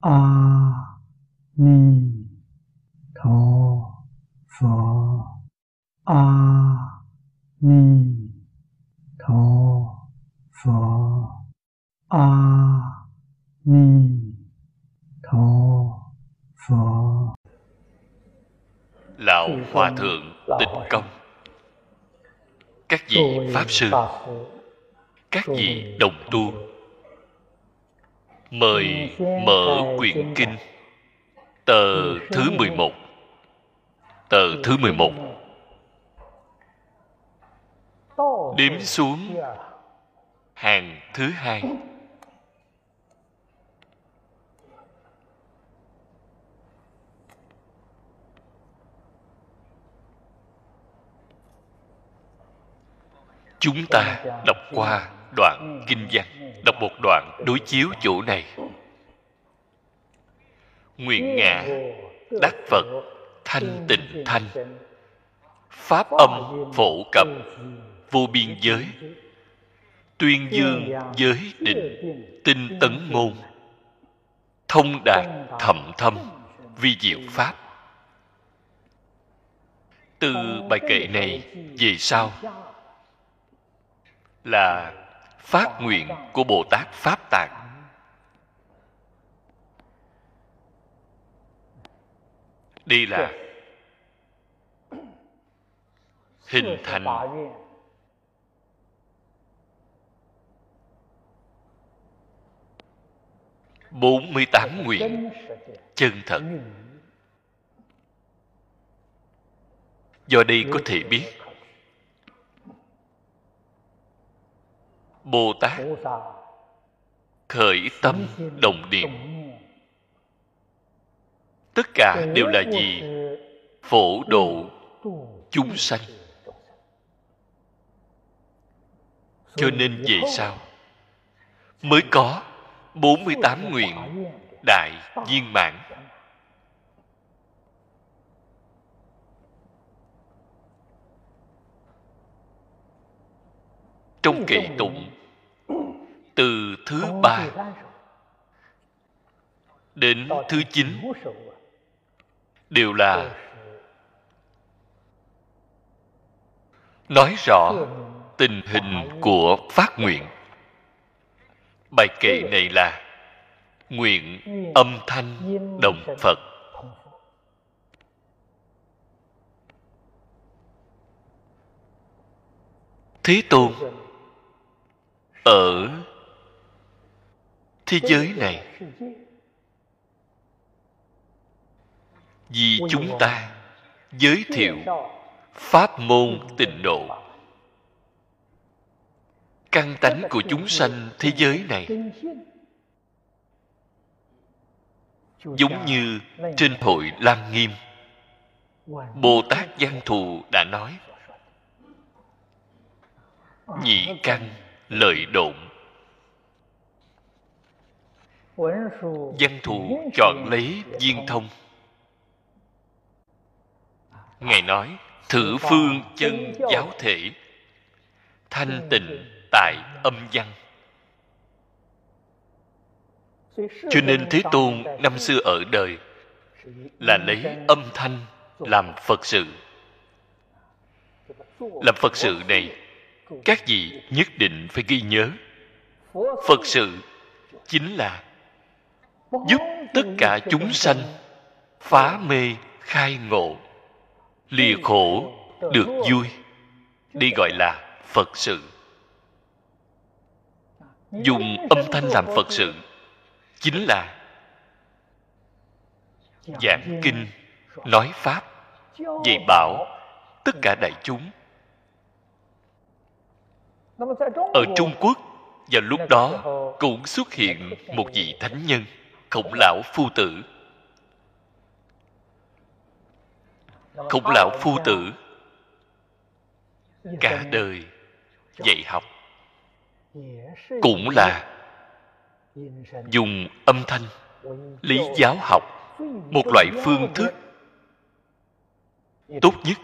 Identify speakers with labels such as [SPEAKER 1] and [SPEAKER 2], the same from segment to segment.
[SPEAKER 1] a ni tho phở a ni tho phở a ni tho phở
[SPEAKER 2] lão hòa thượng tịnh công. Các vị pháp sư. Các vị đồng tu mời mở quyển kinh, tờ thứ 11 tờ thứ 11 đếm xuống hàng thứ hai. Chúng ta đọc qua đoạn kinh văn. Đọc một đoạn đối chiếu chỗ này. Nguyện ngã đắc phật thanh tịnh thanh. pháp âm phổ cập vô biên giới. Tuyên dương giới định tinh tấn ngôn thông đạt thậm thâm vi diệu pháp. Từ bài kệ này về sau là phát nguyện của bồ tát pháp tạng. Đây là hình thành 48 nguyện chân thật. Do đây có thể biết bồ tát khởi tâm đồng niệm. Tất cả đều là gì? Phổ độ chúng sanh. Cho nên về sau mới có 48 nguyện đại viên mãn. Trong kệ tụng từ thứ ba đến thứ chín đều là nói rõ tình hình của phát nguyện. Bài kệ này là nguyện âm thanh đồng phật. thế tôn ở thế giới này. vì chúng ta giới thiệu pháp môn tịnh độ. căn tánh của chúng sanh thế giới này giống như trên hội lam nghiêm. Bồ tát văn thù đã nói nhị căn lợi độn. Văn thù chọn lấy viên thông. Ngài nói, thử phương chân giáo thể, thanh tịnh tại âm văn. Cho nên thế tôn năm xưa ở đời là lấy âm thanh làm phật sự. Làm phật sự này các vị nhất định phải ghi nhớ. Phật sự chính là giúp tất cả chúng sanh phá mê khai ngộ, lìa khổ được vui. Đây gọi là phật sự. Dùng âm thanh làm phật sự chính là giảng kinh, nói pháp, dạy bảo tất cả đại chúng ở trung quốc vào lúc đó cũng xuất hiện một vị thánh nhân khổng lão phu tử. Khổng lão phu tử cả đời dạy học. Cũng là dùng âm thanh lý giáo học một loại phương thức tốt nhất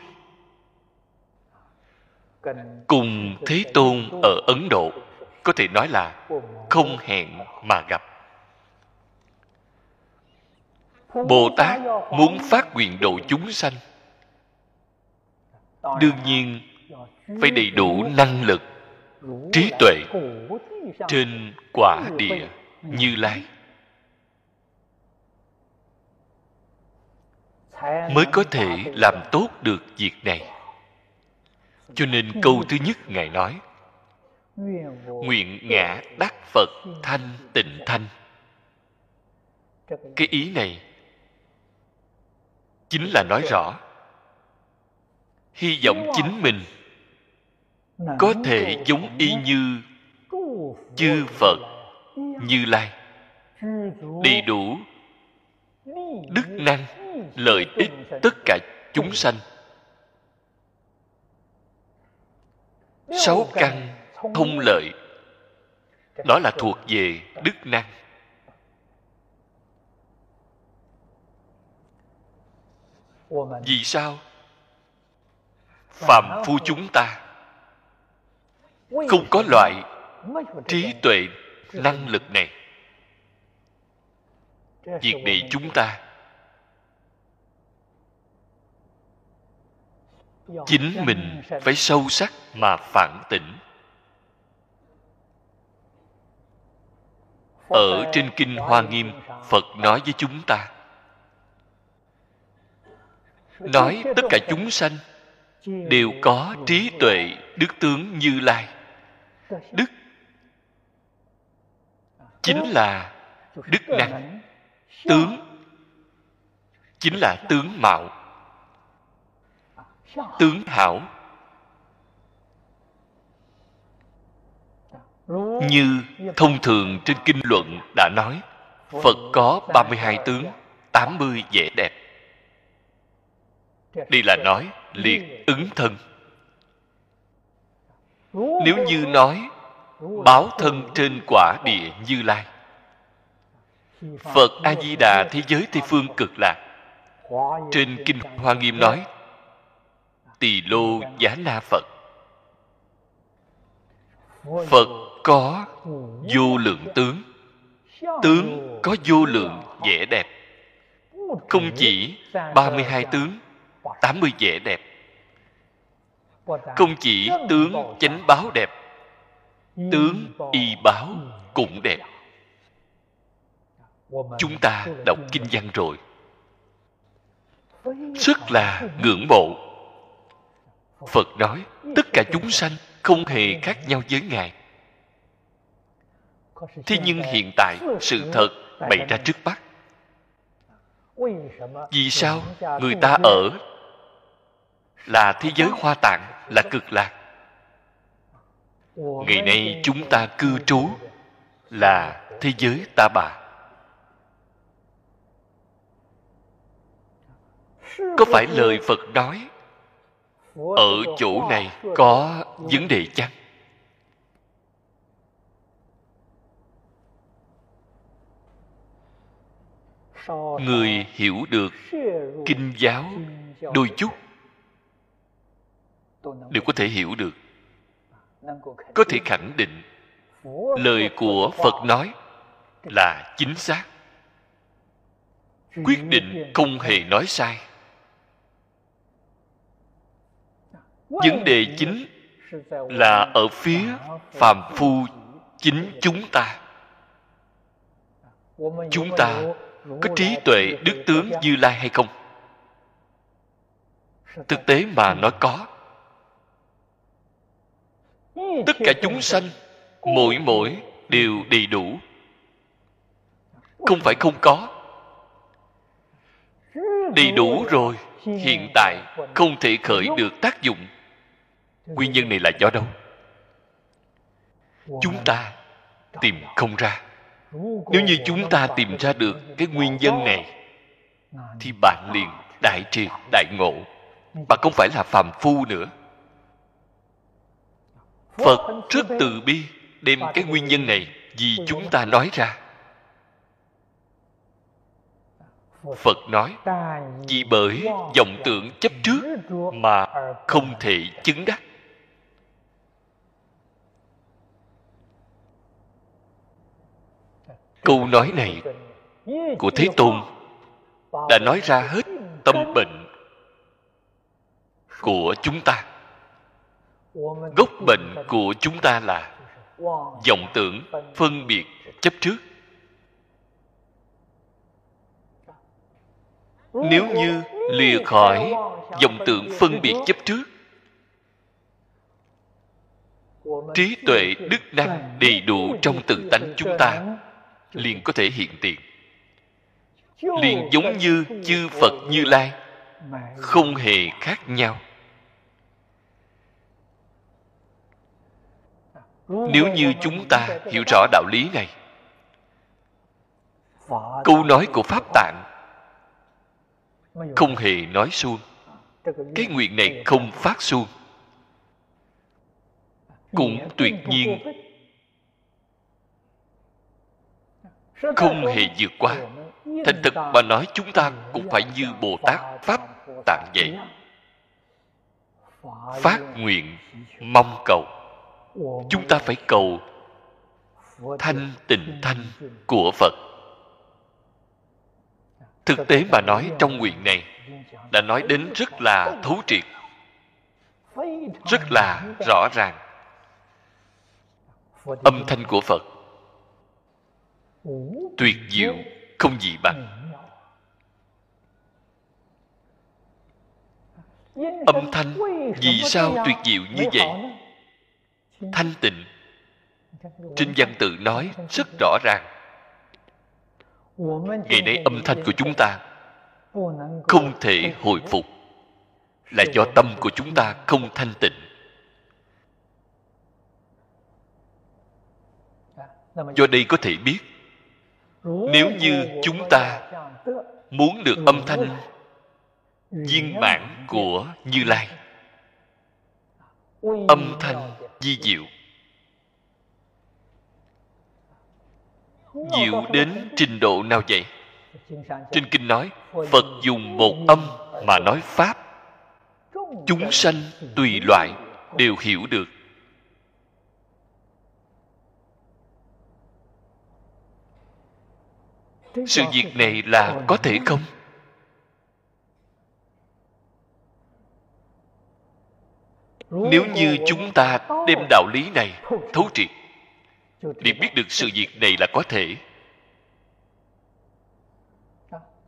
[SPEAKER 2] cùng thế tôn ở ấn độ, có thể nói là không hẹn mà gặp. Bồ tát muốn phát nguyện độ chúng sanh. Đương nhiên, phải đầy đủ năng lực, trí tuệ trên quả địa như lai. Mới có thể làm tốt được việc này cho nên câu thứ nhất ngài nói, nguyện ngã đắc phật thanh tịnh thanh. Cái ý này chính là nói rõ hy vọng chính mình có thể giống y như chư phật, như lai, đầy đủ đức năng, lợi ích tất cả chúng sanh. Sáu căn thông lợi. đó là thuộc về đức năng. Vì sao? Phạm phu chúng ta không có loại trí tuệ năng lực này. Việc này chúng ta chính mình phải sâu sắc mà phản tỉnh. Ở trên kinh hoa nghiêm, phật nói với chúng ta, nói tất cả chúng sanh đều có trí tuệ đức tướng như lai. Đức chính là đức năng, tướng chính là tướng mạo, tướng hảo. Như thông thường trên kinh luận đã nói, phật có 32 tướng 80 vẻ đẹp. Đây là nói, liệt ứng thân. Nếu như nói, báo thân trên quả địa như lai, phật a di đà thế giới tây phương cực lạc. Trên kinh hoa nghiêm nói, tỳ lô giá na phật. Phật có vô lượng tướng. Tướng có vô lượng vẻ đẹp. Không chỉ 32 tướng 80 vẻ đẹp. Không chỉ tướng chánh báo đẹp, tướng y báo cũng đẹp. Chúng ta đọc kinh văn rồi. Rất là ngưỡng mộ. Phật nói, tất cả chúng sanh không hề khác nhau với ngài thế nhưng hiện tại sự thật bày ra trước mắt. Vì sao người ta ở là thế giới hoa tạng, là cực lạc? Ngày nay chúng ta cư trú là thế giới ta bà. Có phải lời phật nói, ở chỗ này có vấn đề chăng? Người hiểu được kinh giáo đôi chút đều có thể hiểu được. Có thể khẳng định lời của phật nói là chính xác. Quyết định không hề nói sai. Vấn đề chính là ở phía phàm phu chính chúng ta. Chúng ta có trí tuệ đức tướng như lai hay không? Thực tế mà nói có. Tất cả chúng sanh mỗi mỗi đều đầy đủ. Không phải không có. Đầy đủ rồi. hiện tại không thể khởi được tác dụng. Nguyên nhân này là do đâu? Chúng ta tìm không ra nếu như chúng ta tìm ra được cái nguyên nhân này, thì bạn liền đại triệt đại ngộ. Bạn không phải là phàm phu nữa. Phật rất từ bi đem cái nguyên nhân này vì chúng ta nói ra. Phật nói, vì bởi vọng tưởng chấp trước mà không thể chứng đắc. Câu nói này của thế tôn đã nói ra hết tâm bệnh của chúng ta. Gốc bệnh của chúng ta là vọng tưởng phân biệt chấp trước. Nếu như lìa khỏi vọng tưởng phân biệt chấp trước, trí tuệ đức năng đầy đủ trong tự tánh chúng ta liền có thể hiện tiền. Liền giống như chư phật như lai không hề khác nhau. Nếu như chúng ta hiểu rõ đạo lý này câu nói của pháp tạng không hề nói suông. Cái nguyện này không phát suông. Cũng tuyệt nhiên không hề vượt qua. Thành thực mà nói chúng ta cũng phải như bồ tát pháp tạng vậy. Phát nguyện, mong cầu. Chúng ta phải cầu thanh tịnh thanh của phật. Thực tế mà nói trong nguyện này đã nói đến rất là thấu triệt, rất là rõ ràng. Âm thanh của phật tuyệt diệu không gì bằng. Âm thanh vì sao tuyệt diệu như vậy? thanh tịnh. Trên văn tự nói rất rõ ràng. Ngày nay âm thanh của chúng ta không thể hồi phục. Là do tâm của chúng ta không thanh tịnh. Do đây có thể biết nếu như chúng ta muốn được âm thanh viên mãn của như lai, âm thanh di diệu diệu đến trình độ nào vậy? Trên kinh nói, phật dùng một âm mà nói pháp. Chúng sanh tùy loại đều hiểu được. Sự việc này là có thể không? Nếu như chúng ta đem đạo lý này thấu triệt, để biết được sự việc này là có thể,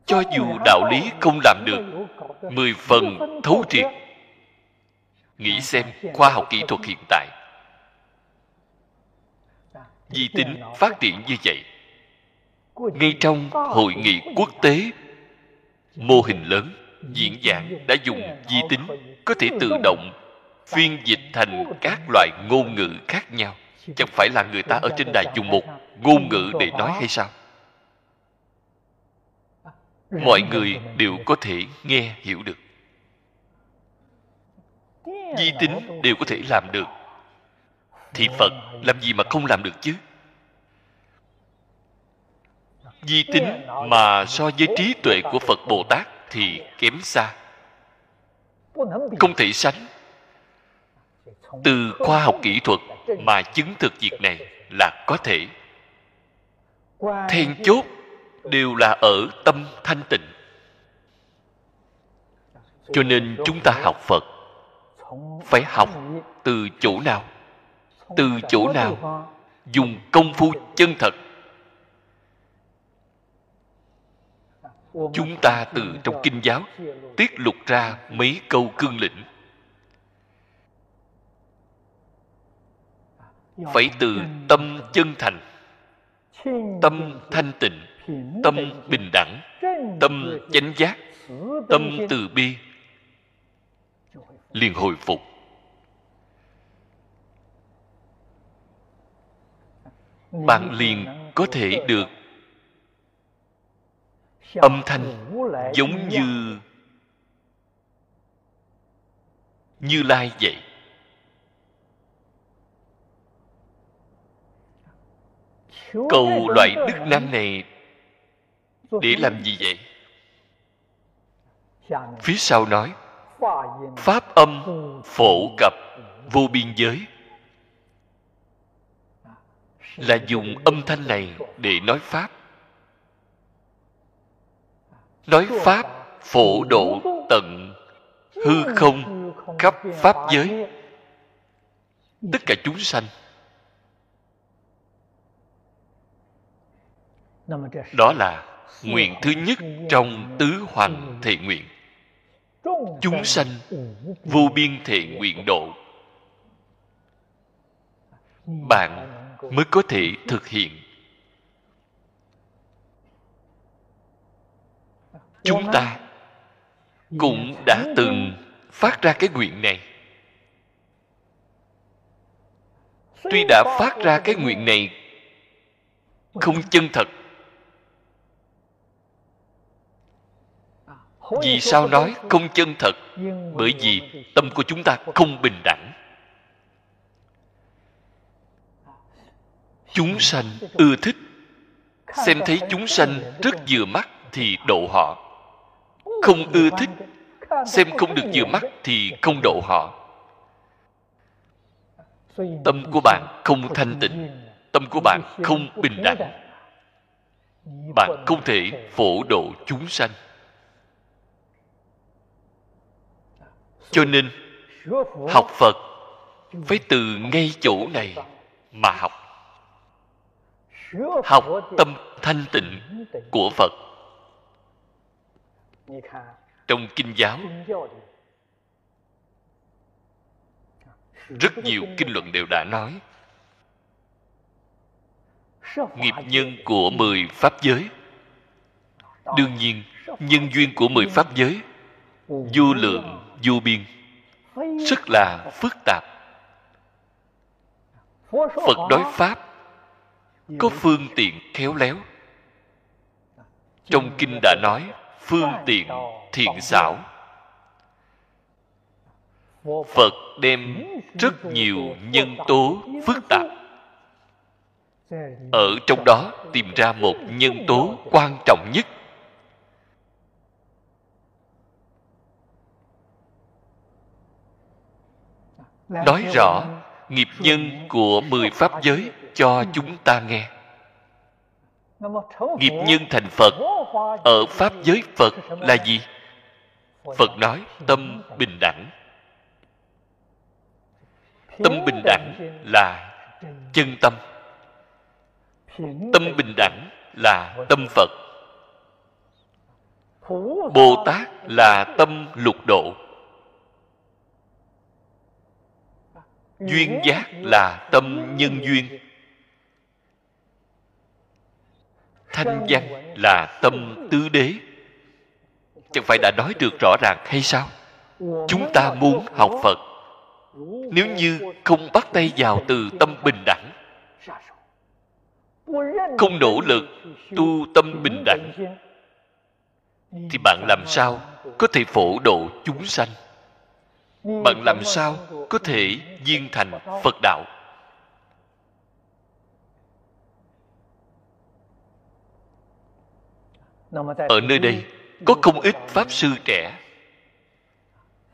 [SPEAKER 2] cho dù đạo lý không làm được mười phần thấu triệt, nghĩ xem khoa học kỹ thuật hiện tại. Di tính phát triển như vậy ngay trong hội nghị quốc tế, mô hình lớn diễn giảng đã dùng di tính có thể tự động phiên dịch thành các loại ngôn ngữ khác nhau. Chẳng phải là người ta ở trên đài dùng một ngôn ngữ để nói hay sao? Mọi người đều có thể nghe hiểu được. Di tính đều có thể làm được. Thì phật làm gì mà không làm được chứ? Di tính mà so với trí tuệ của phật bồ tát thì kém xa. Không thể sánh từ khoa học kỹ thuật mà chứng thực việc này là có thể. Then chốt đều là ở tâm thanh tịnh. Cho nên chúng ta học phật phải học từ chỗ nào? Từ chỗ nào? Dùng công phu chân thật. Chúng ta từ trong kinh giáo tiết lục ra mấy câu cương lĩnh. Phải từ tâm chân thành, tâm thanh tịnh, tâm bình đẳng, tâm chánh giác, tâm từ bi. Liền hồi phục. Bạn liền có thể được âm thanh giống như như lai vậy. Cầu loại đức năng này để làm gì vậy? Phía sau nói pháp âm phổ cập vô biên giới. Là dùng âm thanh này để nói pháp nói pháp phổ độ tận, hư không khắp pháp giới. Tất cả chúng sanh. Đó là nguyện thứ nhất trong tứ hoành thệ nguyện. Chúng sanh vô biên thệ nguyện độ. Bạn mới có thể thực hiện chúng ta cũng đã từng phát ra cái nguyện này. Tuy đã phát ra cái nguyện này không chân thật. Vì sao nói không chân thật? bởi vì tâm của chúng ta không bình đẳng. chúng sanh ưa thích. Xem thấy chúng sanh rất vừa mắt thì độ họ không ưa thích xem không được vừa mắt thì không độ họ. Tâm của bạn không thanh tịnh. tâm của bạn không bình đẳng. bạn không thể phổ độ chúng sanh. Cho nên học phật phải từ ngay chỗ này mà học. Học tâm thanh tịnh của phật trong kinh giáo rất nhiều kinh luận đều đã nói nghiệp nhân của mười pháp giới. đương nhiên nhân duyên của mười pháp giới vô lượng vô biên rất là phức tạp. Phật nói pháp có phương tiện khéo léo. Trong kinh đã nói phương tiện, thiện xảo. Phật đem rất nhiều nhân tố phức tạp. Ở trong đó tìm ra một nhân tố quan trọng nhất. Nói rõ nghiệp nhân của mười pháp giới cho chúng ta nghe nghiệp nhân thành phật ở pháp giới phật là gì? Phật nói tâm bình đẳng. Tâm bình đẳng là chân tâm. Tâm bình đẳng là tâm phật. Bồ tát là tâm lục độ. Duyên giác là tâm nhân duyên thanh văn là tâm tứ đế. Chẳng phải đã nói được rõ ràng hay sao? Chúng ta muốn học phật. Nếu như không bắt tay vào từ tâm bình đẳng, không nỗ lực tu tâm bình đẳng, thì bạn làm sao có thể phổ độ chúng sanh? Bạn làm sao có thể viên thành phật đạo? Ở nơi đây có không ít pháp sư trẻ,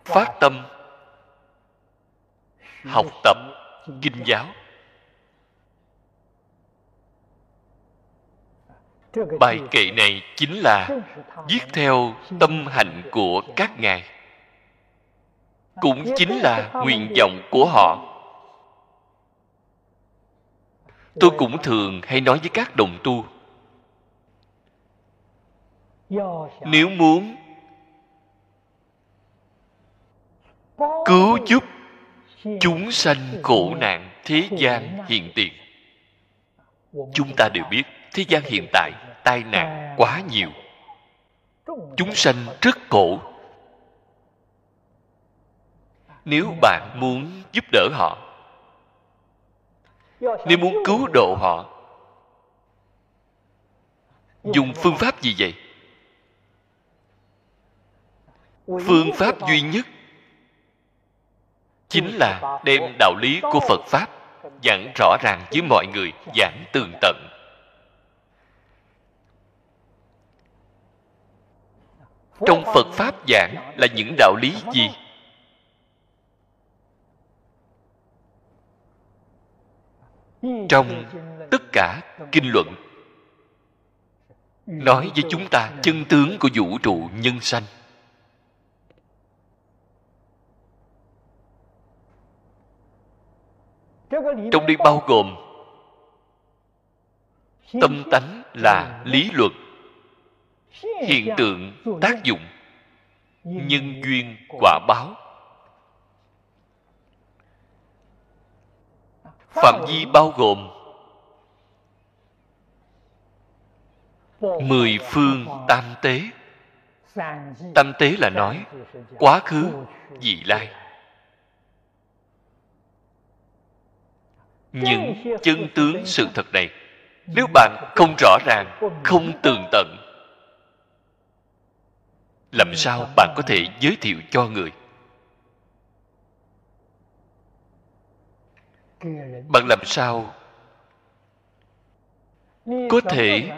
[SPEAKER 2] phát tâm, học tập, kinh giáo. Bài kệ này chính là viết theo tâm hạnh của các ngài, cũng chính là nguyện vọng của họ. Tôi cũng thường hay nói với các đồng tu nếu muốn cứu giúp chúng sanh khổ nạn thế gian hiện tiền. chúng ta đều biết thế gian hiện tại tai nạn quá nhiều. chúng sanh rất khổ. nếu bạn muốn giúp đỡ họ nếu muốn cứu độ họ dùng phương pháp gì vậy phương pháp duy nhất chính là đem đạo lý của phật pháp giảng rõ ràng với mọi người giảng tường tận. Trong phật pháp giảng là những đạo lý gì? trong tất cả kinh luận nói với chúng ta chân tướng của vũ trụ nhân sanh trong đây bao gồm tâm tánh là lý luận, hiện tượng tác dụng, nhân duyên quả báo. Phạm vi bao gồm mười phương tam tế. Tam tế là nói quá khứ, vị lai. Những chân tướng sự thật này. Nếu bạn không rõ ràng không tường tận làm sao bạn có thể giới thiệu cho người? Bạn làm sao có thể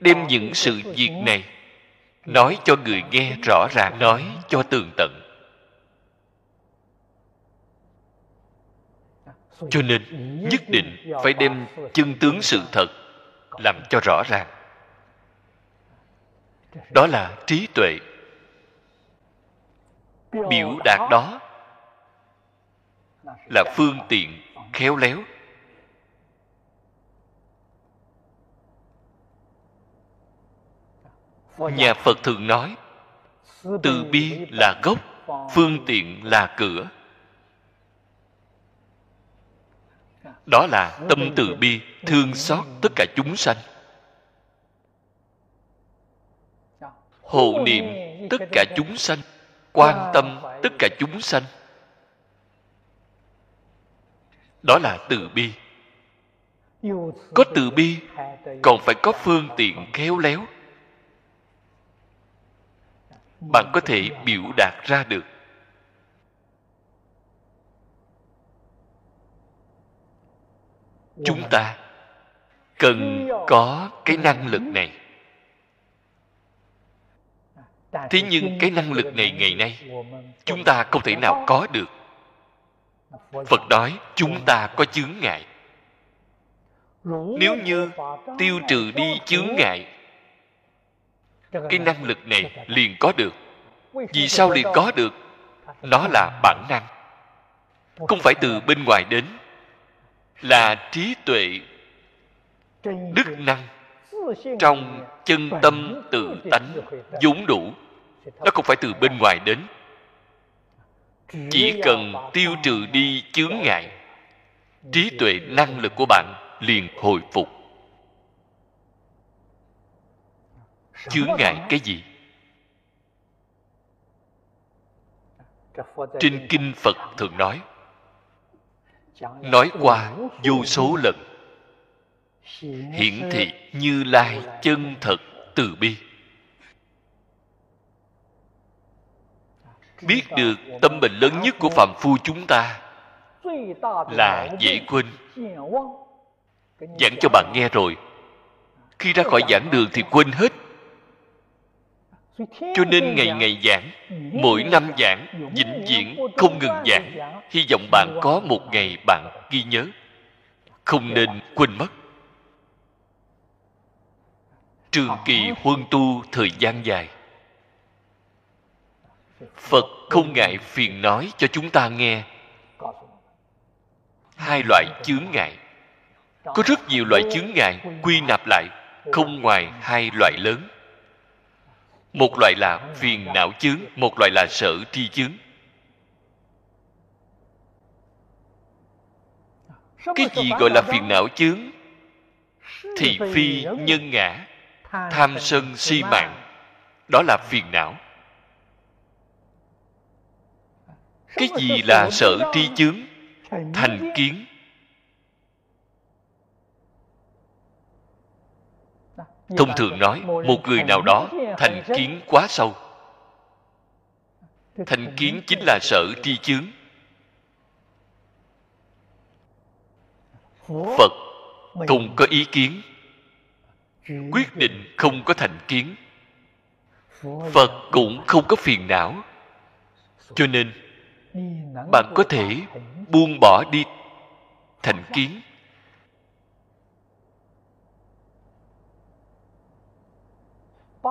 [SPEAKER 2] đem những sự việc này nói cho người nghe rõ ràng nói cho tường tận cho nên nhất định phải đem chân tướng sự thật làm cho rõ ràng. Đó là trí tuệ biểu đạt đó là phương tiện khéo léo. Nhà phật thường nói, từ bi là gốc, phương tiện là cửa. Đó là tâm từ bi, thương xót tất cả chúng sanh. Hộ niệm tất cả chúng sanh, quan tâm tất cả chúng sanh. Đó là từ bi. Có từ bi, còn phải có phương tiện khéo léo. Bạn có thể biểu đạt ra được. Chúng ta cần có cái năng lực này. Thế nhưng cái năng lực này ngày nay, chúng ta không thể nào có được. Phật nói, chúng ta có chướng ngại. Nếu như tiêu trừ đi chướng ngại, cái năng lực này liền có được. Vì sao liền có được? Nó là bản năng. Không phải từ bên ngoài đến là trí tuệ, đức năng trong chân tâm tự tánh vốn đủ. Nó không phải từ bên ngoài đến. Chỉ cần tiêu trừ đi chướng ngại, trí tuệ năng lực của bạn liền hồi phục. Chướng ngại cái gì? Trên kinh phật thường nói nói qua vô số lần. Hiển thị như lai chân thật từ bi. Biết được tâm bệnh lớn nhất của phạm phu chúng ta là dễ quên. Giảng cho bạn nghe rồi. Khi ra khỏi giảng đường thì quên hết cho nên ngày ngày giảng mỗi năm giảng vĩnh viễn không ngừng giảng. hy vọng bạn có một ngày bạn ghi nhớ. Không nên quên mất. Trường kỳ huân tu thời gian dài. Phật không ngại phiền nói cho chúng ta nghe. Hai loại chướng ngại. Có rất nhiều loại chướng ngại quy nạp lại không ngoài hai loại lớn một loại là phiền não chướng một loại là sở tri chướng. Cái gì gọi là phiền não chướng? thị phi nhân ngã tham sân si mạng. đó là phiền não. Cái gì là sở tri chướng? thành kiến thông thường nói một người nào đó thành kiến quá sâu. Thành kiến chính là sở tri chướng. Phật không có ý kiến. Quyết định không có thành kiến. Phật cũng không có phiền não. Cho nên bạn có thể buông bỏ đi thành kiến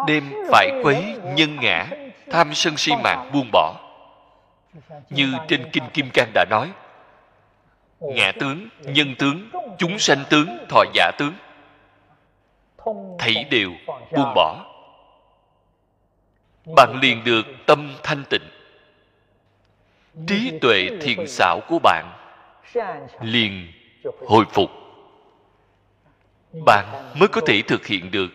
[SPEAKER 2] đêm phải quấy nhân ngã, tham sân si mạng buông bỏ. Như trên kinh kim cang đã nói, ngã tướng, nhân tướng, chúng sanh tướng, thọ giả tướng. Thảy đều buông bỏ. Bạn liền được tâm thanh tịnh. Trí tuệ thiện xảo của bạn liền hồi phục. Bạn mới có thể thực hiện được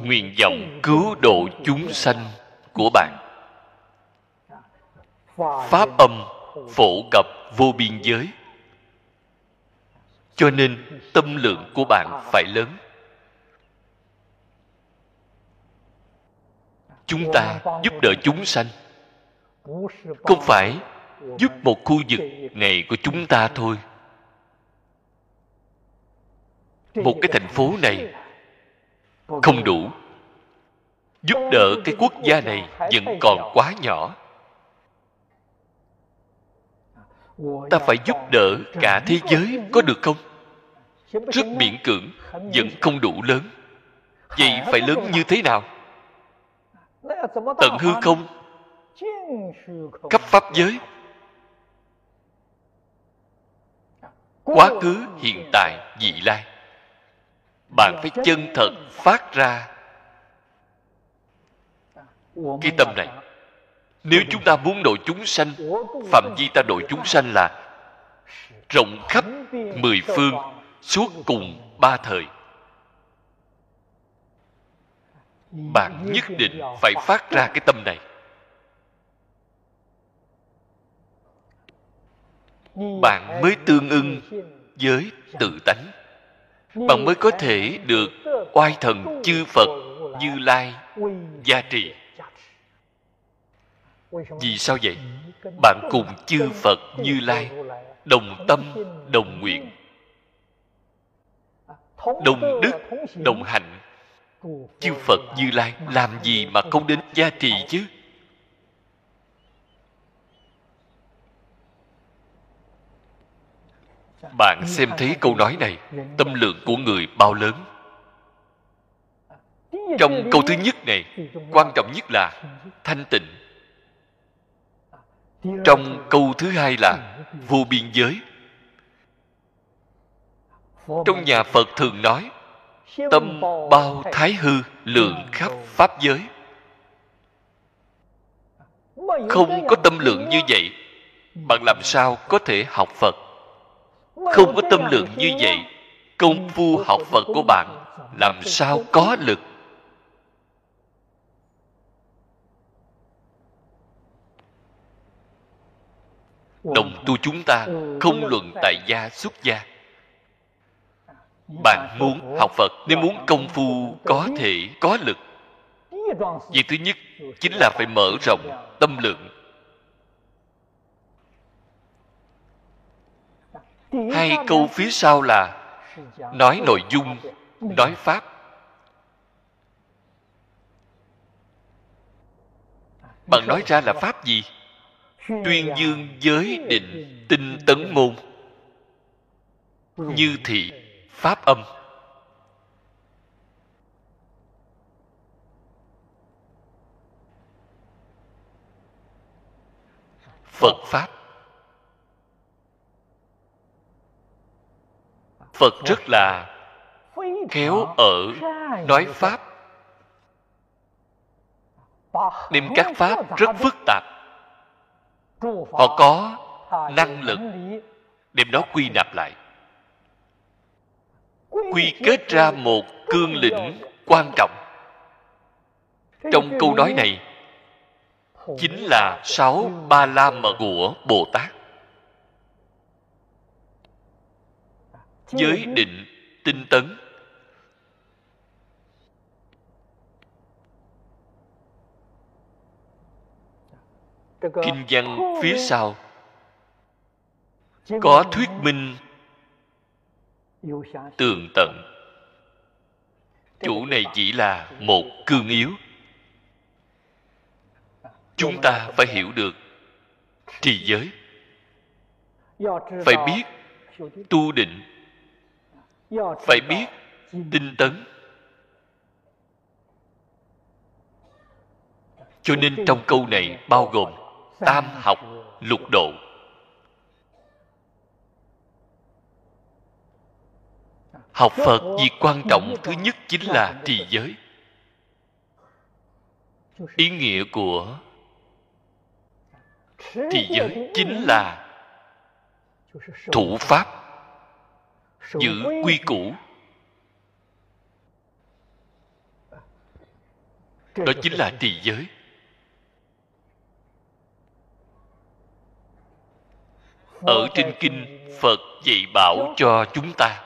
[SPEAKER 2] nguyện vọng cứu độ chúng sanh của bạn. Pháp âm phổ cập vô biên giới. Cho nên tâm lượng của bạn phải lớn. Chúng ta giúp đỡ chúng sanh. Không phải giúp một khu vực này của chúng ta thôi. Một cái thành phố này không đủ. Giúp đỡ cái quốc gia này vẫn còn quá nhỏ. Ta phải giúp đỡ cả thế giới có được không? Rất miễn cưỡng vẫn không đủ lớn. Vậy phải lớn như thế nào? Tận hư không? Cấp pháp giới. quá khứ hiện tại vị lai bạn phải chân thật phát ra cái tâm này. Nếu chúng ta muốn độ chúng sanh, phạm vi ta độ chúng sanh là rộng khắp mười phương suốt cùng ba thời. Bạn nhất định phải phát ra cái tâm này. Bạn mới tương ưng với tự tánh bạn mới có thể được oai thần chư phật như lai gia trì. Vì sao vậy? Bạn cùng chư phật như lai đồng tâm, đồng nguyện, đồng đức, đồng hạnh. Chư phật như lai làm gì mà không đến gia trì chứ? Bạn xem thấy câu nói này tâm lượng của người bao lớn? Trong câu thứ nhất này quan trọng nhất là thanh tịnh. Trong câu thứ hai là vô biên giới. Trong nhà phật thường nói tâm bao thái hư lượng khắp pháp giới. Không có tâm lượng như vậy bạn làm sao có thể học phật không có tâm lượng như vậy, công phu học phật của bạn làm sao có lực? Đồng tu chúng ta không luận tại gia xuất gia. Bạn muốn học phật nếu muốn công phu có thể, có lực. Việc thứ nhất chính là phải mở rộng tâm lượng. Hai câu phía sau là nói nội dung nói pháp. Bạn nói ra là pháp gì? Tuyên dương giới định tinh tấn môn. Như thị pháp âm. Phật pháp phật rất là khéo ở nói pháp. Đem các pháp rất phức tạp. Họ có năng lực đem nó quy nạp lại. Quy kết ra một cương lĩnh quan trọng. Trong câu nói này chính là sáu ba la mật của bồ tát. Giới định tinh tấn. Kinh văn phía sau. Có thuyết minh tường tận. Chủ này chỉ là một cương yếu. Chúng ta phải hiểu được trì giới. Phải biết tu định phải biết tinh tấn. Cho nên trong câu này bao gồm tam học lục độ. Học phật việc quan trọng thứ nhất chính là trì giới. Ý nghĩa của trì giới chính là thủ pháp giữ quy củ. Đó chính là trì giới. Ở trên kinh phật dạy bảo cho chúng ta.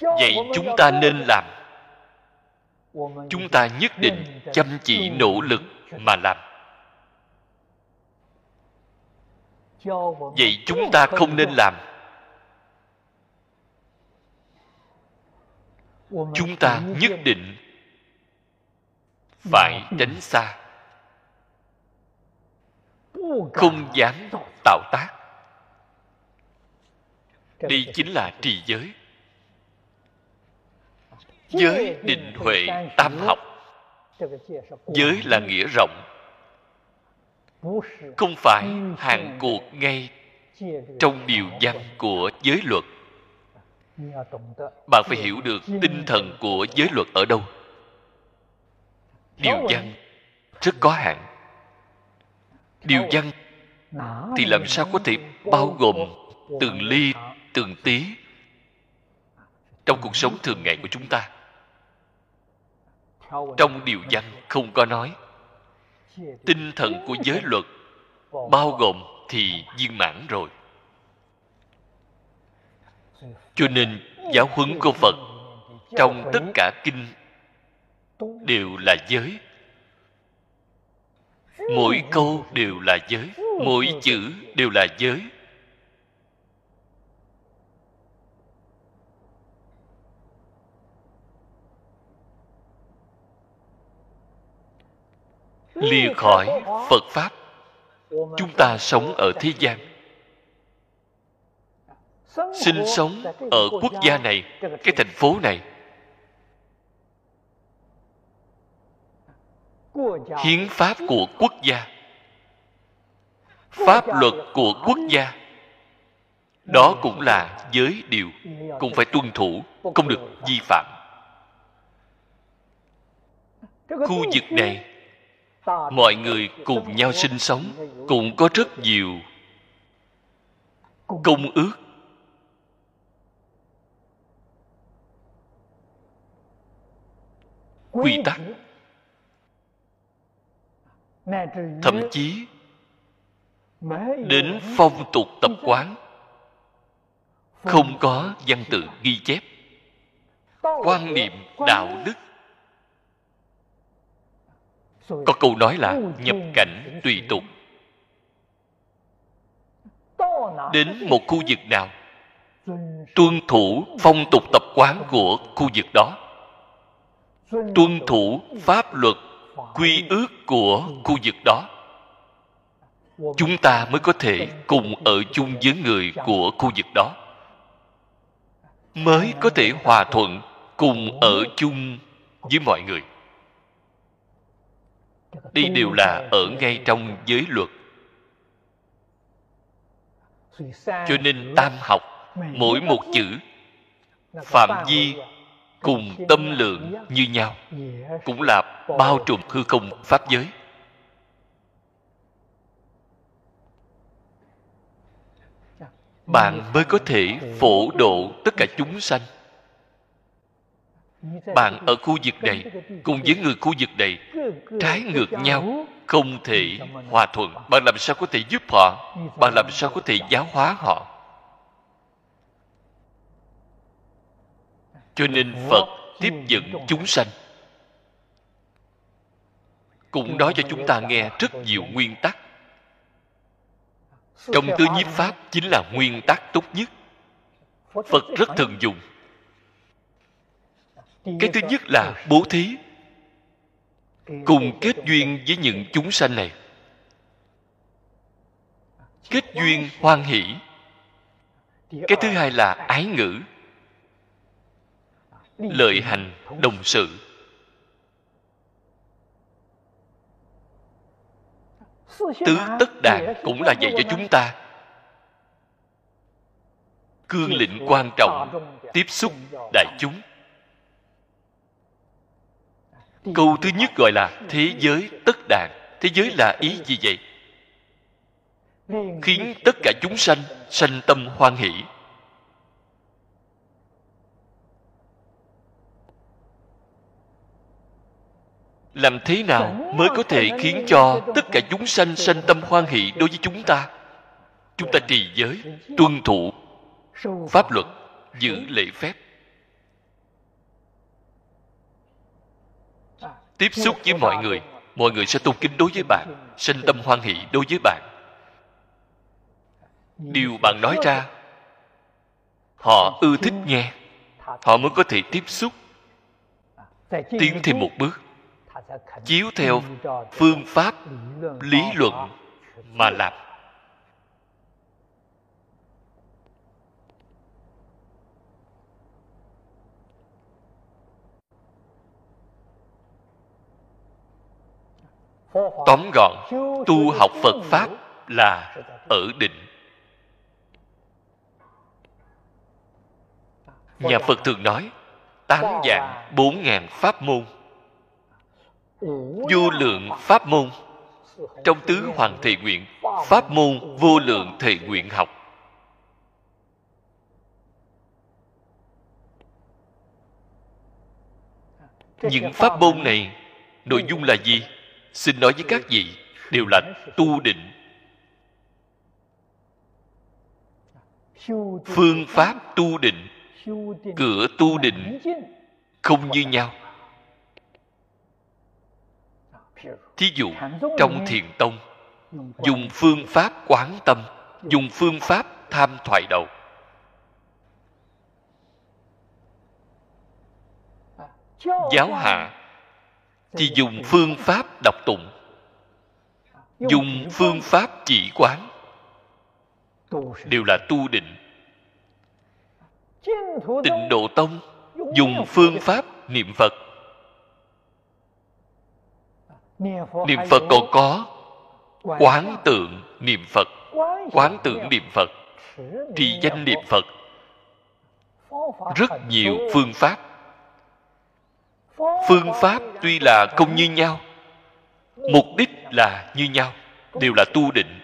[SPEAKER 2] Vậy chúng ta nên làm. chúng ta nhất định chăm chỉ nỗ lực mà làm vậy chúng ta không nên làm. Chúng ta nhất định phải tránh xa. Không dám tạo tác. Đây chính là trì giới. Giới định huệ tam học. Giới là nghĩa rộng không phải hàng cuộc ngay trong điều văn của giới luật. Bạn phải hiểu được tinh thần của giới luật ở đâu. Điều văn rất có hạn. Điều văn thì làm sao có thể bao gồm từng ly, từng tí trong cuộc sống thường ngày của chúng ta? Trong điều văn không có nói tinh thần của giới luật, bao gồm thì viên mãn rồi. Cho nên, giáo huấn của phật trong tất cả kinh đều là giới. Mỗi câu đều là giới, mỗi chữ đều là giới. Lìa khỏi phật pháp. Chúng ta sống ở thế gian. Sinh sống ở quốc gia này, cái thành phố này. Hiến pháp của quốc gia. Pháp luật của quốc gia. Đó cũng là giới điều. Cũng phải tuân thủ, không được vi phạm. Khu vực này mọi người cùng nhau sinh sống, cũng có rất nhiều công ước. Quy tắc. Thậm chí, đến phong tục tập quán, không có văn tự ghi chép. Quan niệm đạo đức có câu nói là nhập cảnh tùy tục. Đến một khu vực nào? Tuân thủ phong tục tập quán của khu vực đó. Tuân thủ pháp luật quy ước của khu vực đó. Chúng ta mới có thể cùng ở chung với người của khu vực đó. Mới có thể hòa thuận cùng ở chung với mọi người đi đều là ở ngay trong giới luật. Cho nên tam học, mỗi một chữ, phạm vi cùng tâm lượng như nhau, cũng là bao trùm hư không pháp giới. Bạn mới có thể phổ độ tất cả chúng sanh bạn ở khu vực này cùng với người khu vực này trái ngược nhau, không thể hòa thuận. Bạn làm sao có thể giúp họ? Bạn làm sao có thể giáo hóa họ? Cho nên phật tiếp dẫn chúng sanh. Cũng nói cho chúng ta nghe rất nhiều nguyên tắc. Trong tứ nhiếp pháp chính là nguyên tắc tốt nhất. Phật rất thường dùng cái thứ nhất là bố thí, cùng kết duyên với những chúng sanh này. Kết duyên hoan hỷ. Cái thứ hai là ái ngữ, lợi hành đồng sự. Tứ tất đàn cũng là dạy cho chúng ta. Cương lĩnh quan trọng tiếp xúc đại chúng câu thứ nhất gọi là thế giới tất đàn. Thế giới là ý gì vậy? Khiến tất cả chúng sanh sanh tâm hoan hỷ. Làm thế nào mới có thể khiến cho tất cả chúng sanh sanh tâm hoan hỷ đối với chúng ta? Chúng ta trì giới, tuân thủ pháp luật, giữ lễ phép. Tiếp xúc với mọi người mọi người sẽ tôn kính đối với bạn sanh tâm hoan hỷ đối với bạn. Điều bạn nói ra họ ưa thích nghe. họ mới có thể tiếp xúc. Tiến thêm một bước. Chiếu theo phương pháp lý luận mà làm tóm gọn, tu học phật pháp là ở định. Nhà phật thường nói, tám dạng bốn ngàn pháp môn. Vô lượng pháp môn, trong tứ hoàng thệ nguyện, pháp môn vô lượng thệ nguyện học. Những pháp môn này nội dung là gì? Xin nói với các vị, đều là tu định. Phương pháp tu định, cửa tu định, không như nhau. Thí dụ, trong thiền tông, dùng phương pháp quán tâm, dùng phương pháp tham thoại đầu. Giáo hạ thì dùng phương pháp đọc tụng. Dùng phương pháp chỉ quán. Đều là tu định. Tịnh độ tông, dùng phương pháp niệm phật. Niệm phật còn có quán tượng niệm phật. Quán tượng niệm phật. Trì danh niệm phật. Rất nhiều phương pháp phương pháp tuy là không như nhau, mục đích là như nhau, đều là tu định.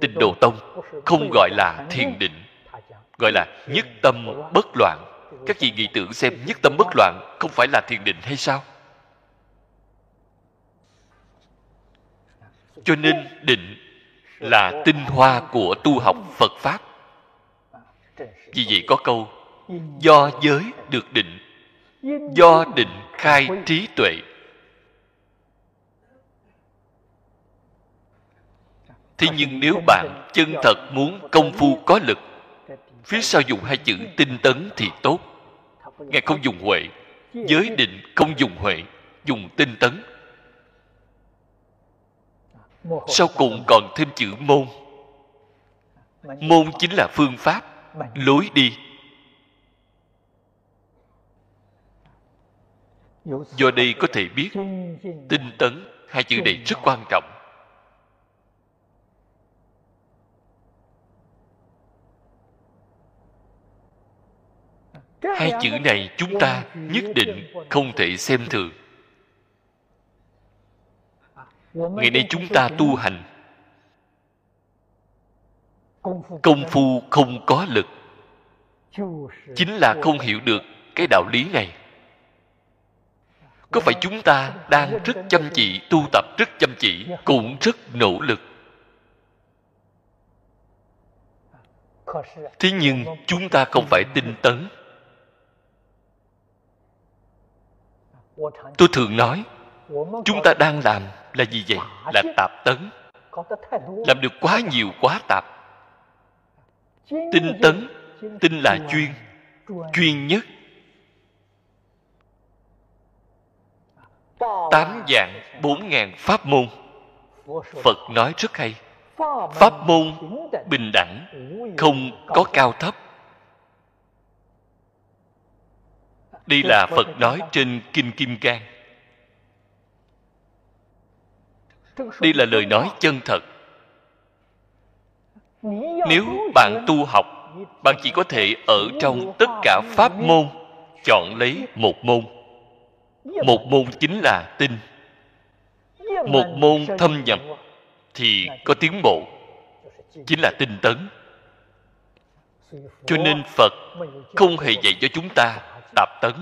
[SPEAKER 2] Tịnh độ tông không gọi là thiền định, gọi là nhất tâm bất loạn. Các vị nghĩ tưởng xem nhất tâm bất loạn không phải là thiền định hay sao? Cho nên định là tinh hoa của tu học phật pháp. Vì vậy có câu do giới được định. Do định khai trí tuệ. Thế nhưng nếu bạn chân thật muốn công phu có lực, phía sau dùng hai chữ tinh tấn thì tốt. Ngài không dùng huệ, giới định không dùng huệ, dùng tinh tấn. Sau cùng còn thêm chữ môn. Môn chính là phương pháp, lối đi. Do đây có thể biết tinh tấn hai chữ này rất quan trọng. Hai chữ này chúng ta nhất định không thể xem thường. Ngày nay chúng ta tu hành, công phu không có lực. Chính là không hiểu được cái đạo lý này có phải chúng ta đang rất chăm chỉ, tu tập rất chăm chỉ, cũng rất nỗ lực? Thế nhưng chúng ta không phải tinh tấn. Tôi thường nói, chúng ta đang làm là gì vậy? Là tạp tấn. Làm được quá nhiều quá tạp. Tinh tấn, tinh là chuyên. Chuyên nhất tám dạng bốn ngàn pháp môn. Phật nói rất hay. Pháp môn bình đẳng, không có cao thấp. Đây là phật nói trên kinh kim cang. Đây là lời nói chân thật. Nếu bạn tu học, bạn chỉ có thể ở trong tất cả pháp môn, chọn lấy một môn một môn chính là tinh một môn thâm nhập thì có tiến bộ. chính là tinh tấn. Cho nên phật không hề dạy cho chúng ta tạp tấn.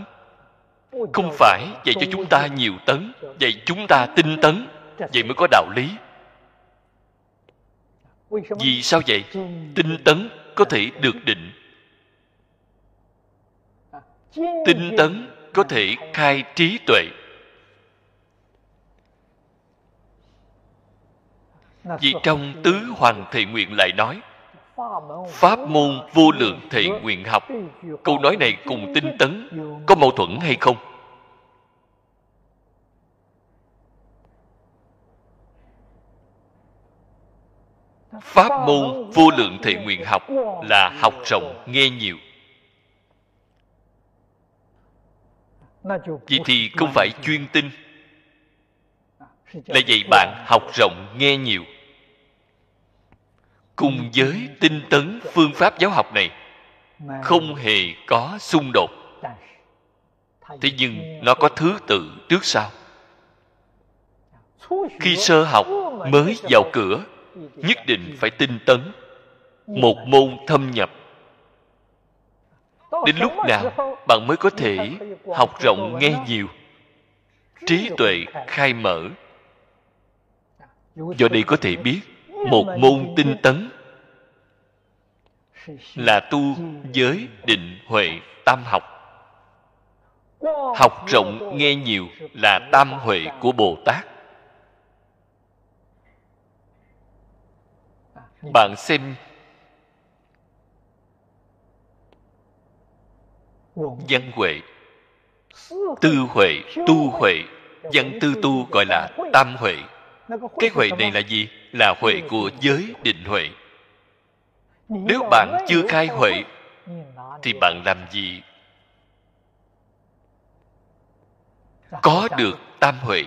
[SPEAKER 2] Không phải dạy cho chúng ta nhiều tấn dạy chúng ta tinh tấn. Vậy mới có đạo lý. Vì sao vậy? tinh tấn có thể được định. Tinh tấn có thể khai trí tuệ. Vì trong tứ hoàng thệ nguyện lại nói, pháp môn vô lượng thệ nguyện học, câu nói này cùng tinh tấn có mâu thuẫn hay không? Pháp môn vô lượng thệ nguyện học là học rộng, nghe nhiều. Vậy thì không phải chuyên tinh là dạy bạn học rộng nghe nhiều. Cùng với tinh tấn phương pháp giáo học này không hề có xung đột. Thế nhưng nó có thứ tự trước sau. Khi sơ học mới vào cửa nhất định phải tinh tấn một môn thâm nhập đến lúc nào bạn mới có thể học rộng nghe nhiều? Trí tuệ khai mở. Do đây có thể biết một môn tinh tấn là tu giới định huệ tam học. Học rộng nghe nhiều là tam huệ của bồ tát. Bạn xem văn huệ. Tư huệ, tu huệ văn tư tu gọi là tam huệ. Cái huệ này là gì? Là huệ của giới định huệ. Nếu bạn chưa khai huệ, thì bạn làm gì? Có được tam huệ.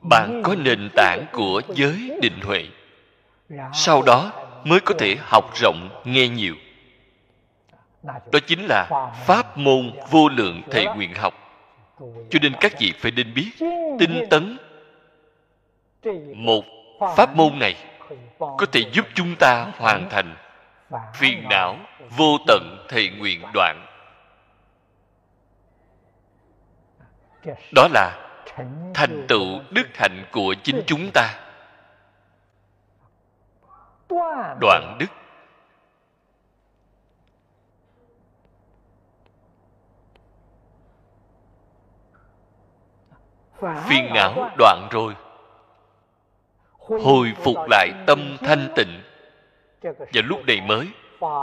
[SPEAKER 2] Bạn có nền tảng của giới định huệ. Sau đó mới có thể học rộng, nghe nhiều đó chính là pháp môn vô lượng thệ nguyện học. cho nên các vị phải nên biết tinh tấn một pháp môn này có thể giúp chúng ta hoàn thành phiền não vô tận thệ nguyện đoạn. Đó là thành tựu đức hạnh của chính chúng ta. Đoạn đức phiền não đoạn rồi. Hồi phục lại tâm thanh tịnh. Và lúc này mới,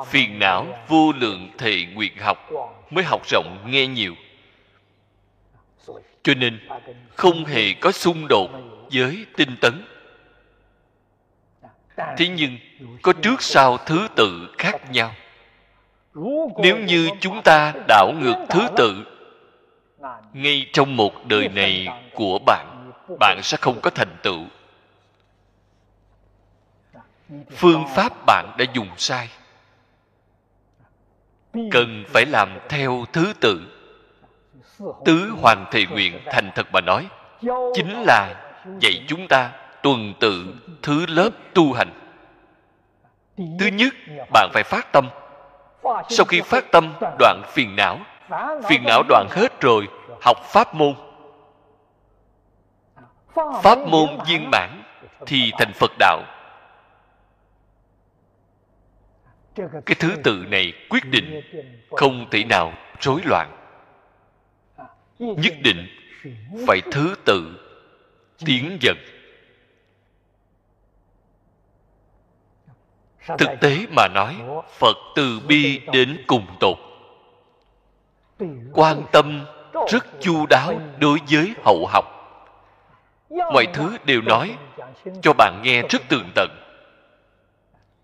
[SPEAKER 2] phiền não vô lượng thệ nguyện học mới học rộng nghe nhiều. Cho nên không hề có xung đột với tinh tấn. Thế nhưng có trước sau thứ tự khác nhau. Nếu như chúng ta đảo ngược thứ tự ngay trong một đời này của bạn bạn sẽ không có thành tựu. Phương pháp bạn đã dùng sai. Cần phải làm theo thứ tự. Tứ hoàng thề nguyện thành thật mà nói chính là dạy chúng ta tuần tự thứ lớp tu hành. Thứ nhất bạn phải phát tâm. Sau khi phát tâm đoạn phiền não phiền não đoạn hết rồi, học pháp môn. Pháp môn viên mãn thì thành phật đạo. Cái thứ tự này quyết định không thể nào rối loạn. Nhất định phải thứ tự tiến dần. Thực tế mà nói, phật từ bi đến cùng tột quan tâm rất chu đáo đối với hậu học. Mọi thứ đều nói cho bạn nghe rất tường tận.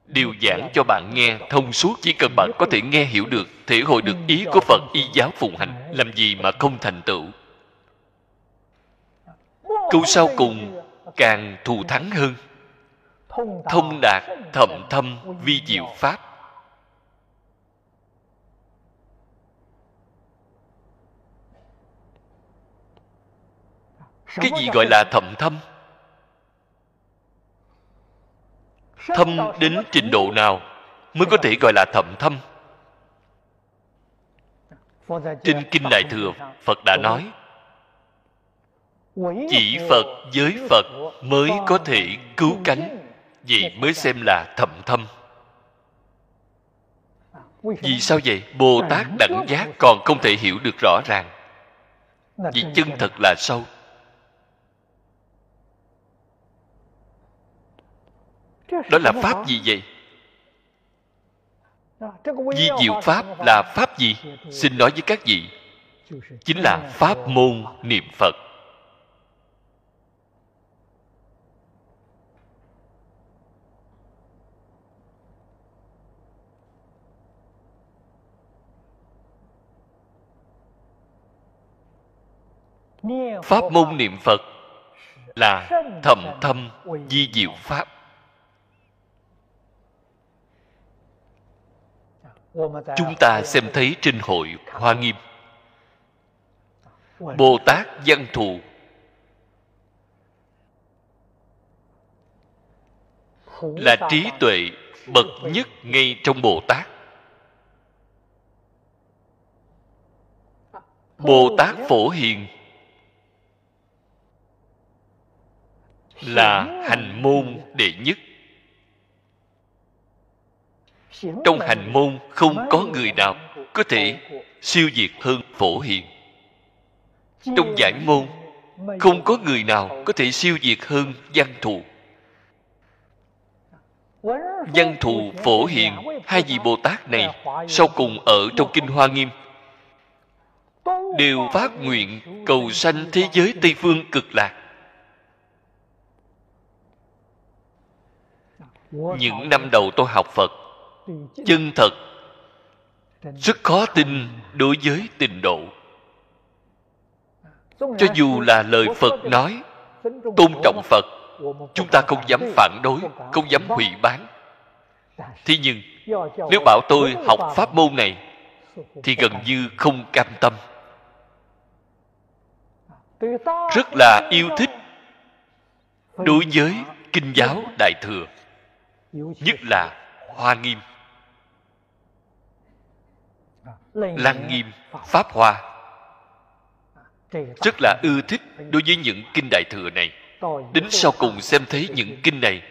[SPEAKER 2] Đều giảng cho bạn nghe thông suốt chỉ cần bạn có thể nghe hiểu được, thể hội được ý của phật, y giáo phụng hành, làm gì mà không thành tựu. Câu sau cùng càng thù thắng hơn. Thông đạt thậm thâm vi diệu pháp. Cái gì gọi là thậm thâm? Thâm đến trình độ nào mới có thể gọi là thậm thâm? Trên kinh đại thừa phật đã nói chỉ phật với phật mới có thể cứu cánh. Vậy mới xem là thậm thâm. Vì sao vậy? Bồ tát đẳng giác còn không thể hiểu được rõ ràng. Vì chân thật là sâu đó là pháp gì vậy? Di diệu pháp là pháp gì? Xin nói với các vị. Chính là pháp môn niệm phật. Pháp môn niệm phật là thầm thâm di diệu pháp chúng ta xem thấy trên hội hoa nghiêm. Bồ tát văn thù. Là trí tuệ bậc nhất ngay trong bồ tát bồ tát phổ hiền là hành môn đệ nhất trong hành môn không có người nào có thể siêu diệt hơn phổ hiền. Trong giải môn, không có người nào có thể siêu diệt hơn văn thù. Văn thù, phổ hiền, hai vị bồ tát này sau cùng ở trong kinh hoa nghiêm, đều phát nguyện cầu sanh thế giới tây phương cực lạc. Những năm đầu tôi học phật chân thật. Rất khó tin đối với tình độ. Cho dù là lời phật nói tôn trọng phật chúng ta không dám phản đối không dám hủy bán. Thế nhưng nếu bảo tôi học pháp môn này thì gần như không cam tâm. Rất là yêu thích đối với kinh giáo đại thừa nhất là hoa nghiêm lăng nghiêm pháp hoa. Rất là ưa thích đối với những kinh đại thừa này. Đến sau cùng xem thấy những kinh này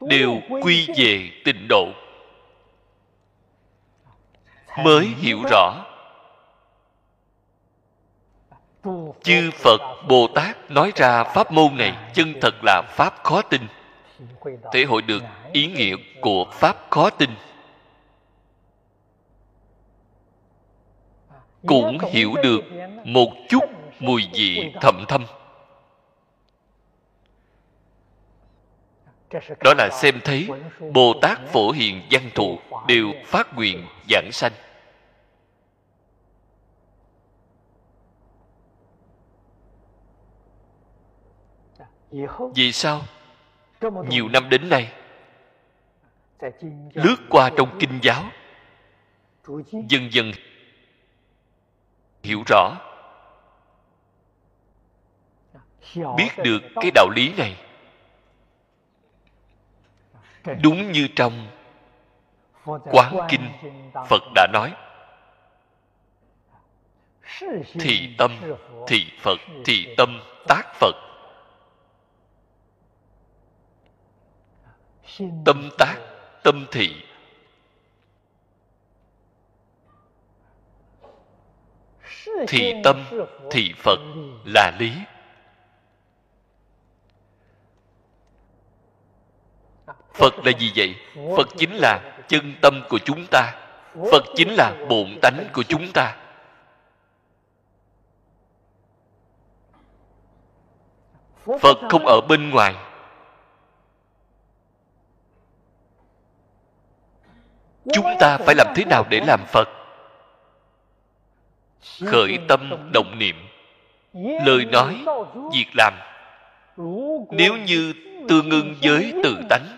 [SPEAKER 2] đều quy về tịnh độ. Mới hiểu rõ. Chư phật bồ tát nói ra pháp môn này chân thật là pháp khó tin. Thể hội được ý nghĩa của pháp khó tin cũng hiểu được một chút mùi vị thậm thâm. Đó là xem thấy bồ tát phổ hiền văn thù đều phát nguyện giảng sanh. Vì sao? Nhiều năm đến nay lướt qua trong kinh giáo dần dần hiểu rõ. Biết được cái đạo lý này. Đúng như trong quán kinh phật đã nói. Thì tâm, thì phật, thì tâm tác phật. Tâm tác, tâm thị thì tâm thì phật là lý. Phật là gì vậy? Phật chính là chân tâm của chúng ta. Phật chính là bổn tánh của chúng ta. Phật không ở bên ngoài. Chúng ta phải làm thế nào để làm phật khởi tâm động niệm. Lời nói, việc làm. Nếu như tương ưng với tự tánh,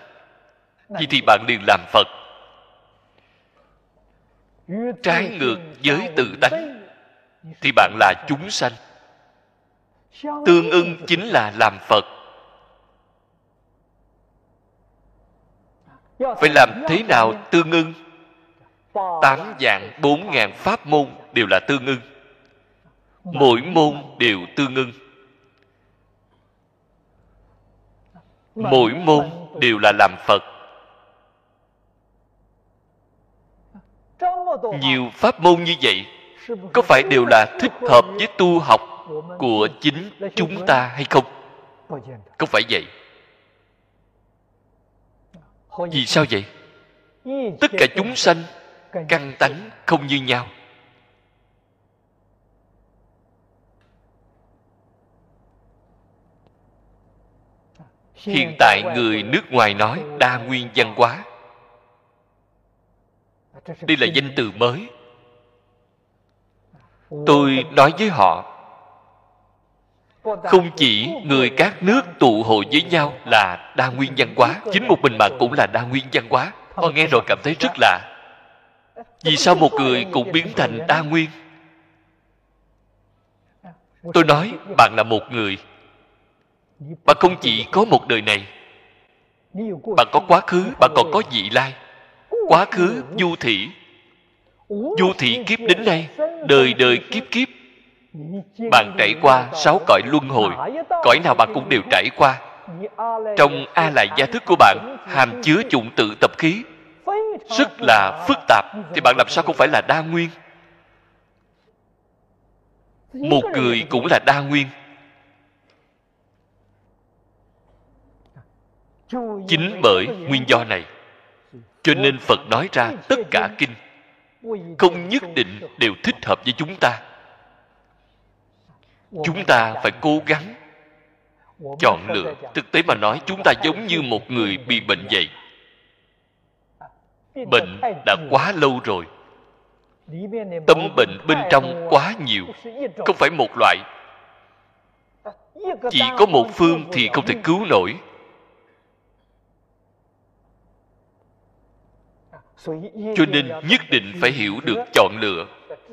[SPEAKER 2] thì thì bạn liền làm phật. Trái ngược với tự tánh, thì bạn là chúng sanh. Tương ưng chính là làm phật. Phải làm thế nào tương ưng tám dạng bốn ngàn pháp môn đều là tương ưng. Mỗi môn đều tương ưng. Mỗi môn đều là làm phật. Nhiều pháp môn như vậy, có phải đều là thích hợp với tu học của chính chúng ta hay không? Không phải vậy? Vì sao vậy? Tất cả chúng sanh căn tánh không như nhau. Hiện tại người nước ngoài nói đa nguyên văn hóa. Đây là danh từ mới. Tôi nói với họ không chỉ người các nước tụ hội với nhau là đa nguyên văn hóa chính một mình bạn cũng là đa nguyên văn hóa. Họ nghe rồi cảm thấy rất lạ vì sao một người cũng biến thành đa nguyên? Tôi nói, bạn là một người. Bạn không chỉ có một đời này. Bạn có quá khứ, bạn còn có vị lai. Quá khứ du thị. Du thị kiếp đến nay, đời đời kiếp kiếp. Bạn trải qua sáu cõi luân hồi. Cõi nào bạn cũng đều trải qua. Trong a lại gia thức của bạn, hàm chứa chủng tự tập khí rất là phức tạp, thì bạn làm sao không phải là đa nguyên? Một người cũng là đa nguyên. Chính bởi nguyên do này, cho nên phật nói ra tất cả kinh, không nhất định đều thích hợp với chúng ta. Chúng ta phải cố gắng chọn lựa. Thực tế mà nói, chúng ta giống như một người bị bệnh vậy bệnh đã quá lâu rồi. Tâm bệnh bên trong quá nhiều. không phải một loại. Chỉ có một phương thì không thể cứu nổi. Cho nên nhất định phải hiểu được chọn lựa.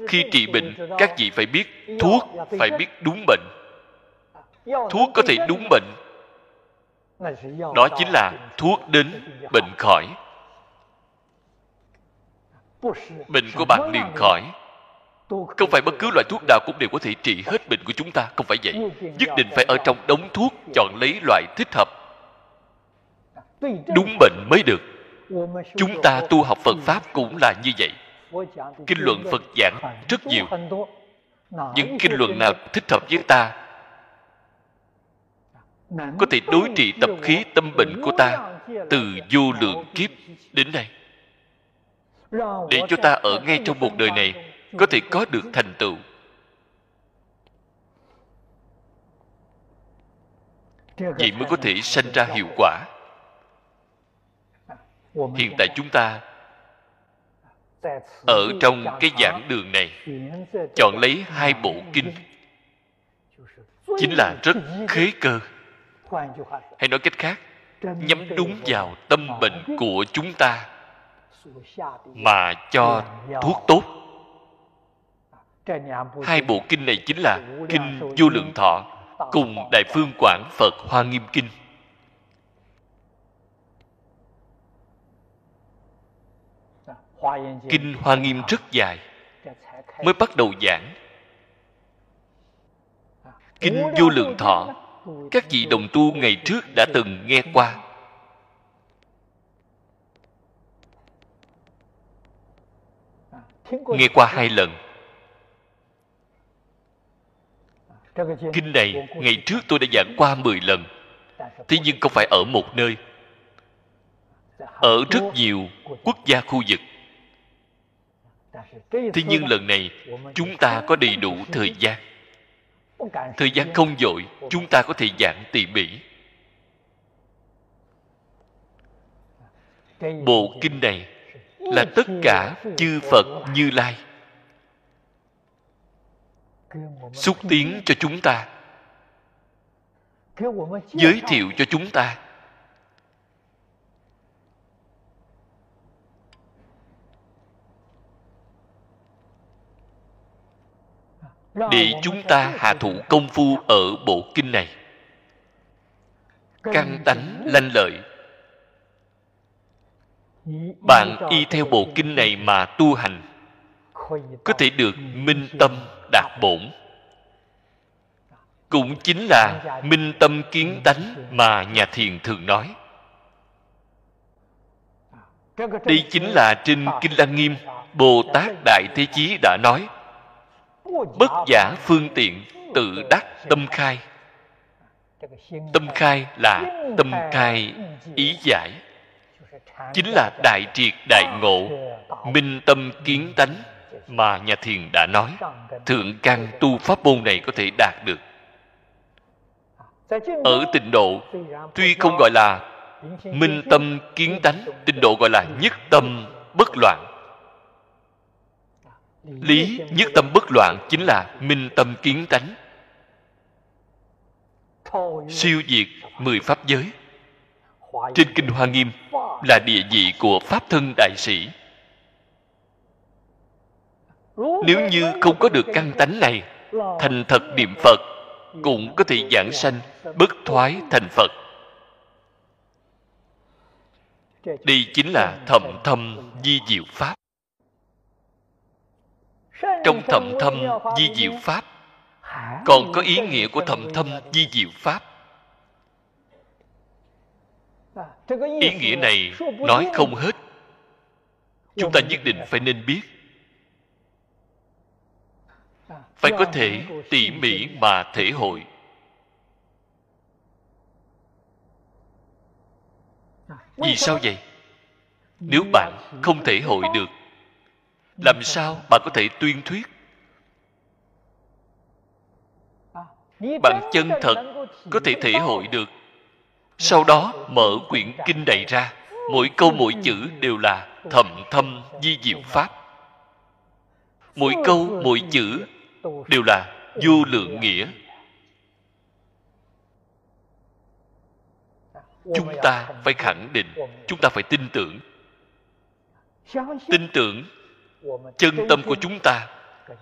[SPEAKER 2] Khi trị bệnh các vị phải biết thuốc phải biết đúng bệnh. Thuốc có thể đúng bệnh. Đó chính là thuốc đến bệnh khỏi bệnh của bạn liền khỏi. không phải bất cứ loại thuốc nào cũng đều có thể trị hết bệnh của chúng ta không phải vậy. Nhất định phải ở trong đống thuốc chọn lấy loại thích hợp. Đúng bệnh mới được. Chúng ta tu học phật pháp cũng là như vậy. Kinh luận phật giảng rất nhiều. những kinh luận nào thích hợp với ta có thể đối trị tập khí tâm bệnh của ta từ vô lượng kiếp đến nay để cho ta ở ngay trong một đời này có thể có được thành tựu. vậy mới có thể sanh ra hiệu quả. Hiện tại chúng ta ở trong cái giảng đường này chọn lấy hai bộ kinh. chính là rất khế cơ. hay nói cách khác nhắm đúng vào tâm bệnh của chúng ta mà cho thuốc tốt. Hai bộ kinh này chính là kinh vô lượng thọ cùng đại phương quảng phật hoa nghiêm kinh. Kinh hoa nghiêm rất dài mới bắt đầu giảng. Kinh vô lượng thọ các vị đồng tu ngày trước đã từng nghe qua nghe qua hai lần. Kinh này ngày trước tôi đã giảng qua mười lần. thế nhưng không phải ở một nơi. Ở rất nhiều quốc gia khu vực. Thế nhưng lần này chúng ta có đầy đủ thời gian. Thời gian không dội chúng ta có thể giảng tỉ mỉ. Bộ kinh này là tất cả chư phật như lai. Xúc tiến cho chúng ta. Giới thiệu cho chúng ta. Để chúng ta hạ thủ công phu ở bộ kinh này. Căn tánh lanh lợi bạn y theo bộ kinh này mà tu hành, có thể được minh tâm đạt bổn. Cũng chính là minh tâm kiến tánh mà nhà thiền thường nói. Đây chính là trên kinh lăng nghiêm, bồ tát đại thế chí đã nói, bất giả phương tiện tự đắc tâm khai. Tâm khai là tâm khai ý giải chính là đại triệt, đại ngộ, minh tâm kiến tánh mà nhà thiền đã nói. Thượng căn tu pháp môn này có thể đạt được. Ở tịnh độ, tuy không gọi là minh tâm kiến tánh, tịnh độ gọi là nhất tâm bất loạn. Lý nhất tâm bất loạn chính là minh tâm kiến tánh. Siêu diệt mười pháp giới trên kinh hoa nghiêm là địa vị của pháp thân đại sĩ. Nếu như không có được căn tánh này, thành thật niệm phật cũng có thể giảng sanh bất thoái thành phật. Đây chính là thầm thâm di diệu pháp. Trong thầm thâm di diệu pháp, còn có ý nghĩa của thầm thâm di diệu pháp ý nghĩa này nói không hết. Chúng ta nhất định phải nên biết. Phải có thể tỉ mỉ mà thể hội. Vì sao vậy? Nếu bạn không thể hội được làm sao bạn có thể tuyên thuyết? Bạn chân thật có thể thể hội được sau đó mở quyển kinh này ra, mỗi câu mỗi chữ đều là thầm thâm di diệu pháp. Mỗi câu mỗi chữ đều là vô lượng nghĩa. Chúng ta phải khẳng định, chúng ta phải tin tưởng. Tin tưởng, chân tâm của chúng ta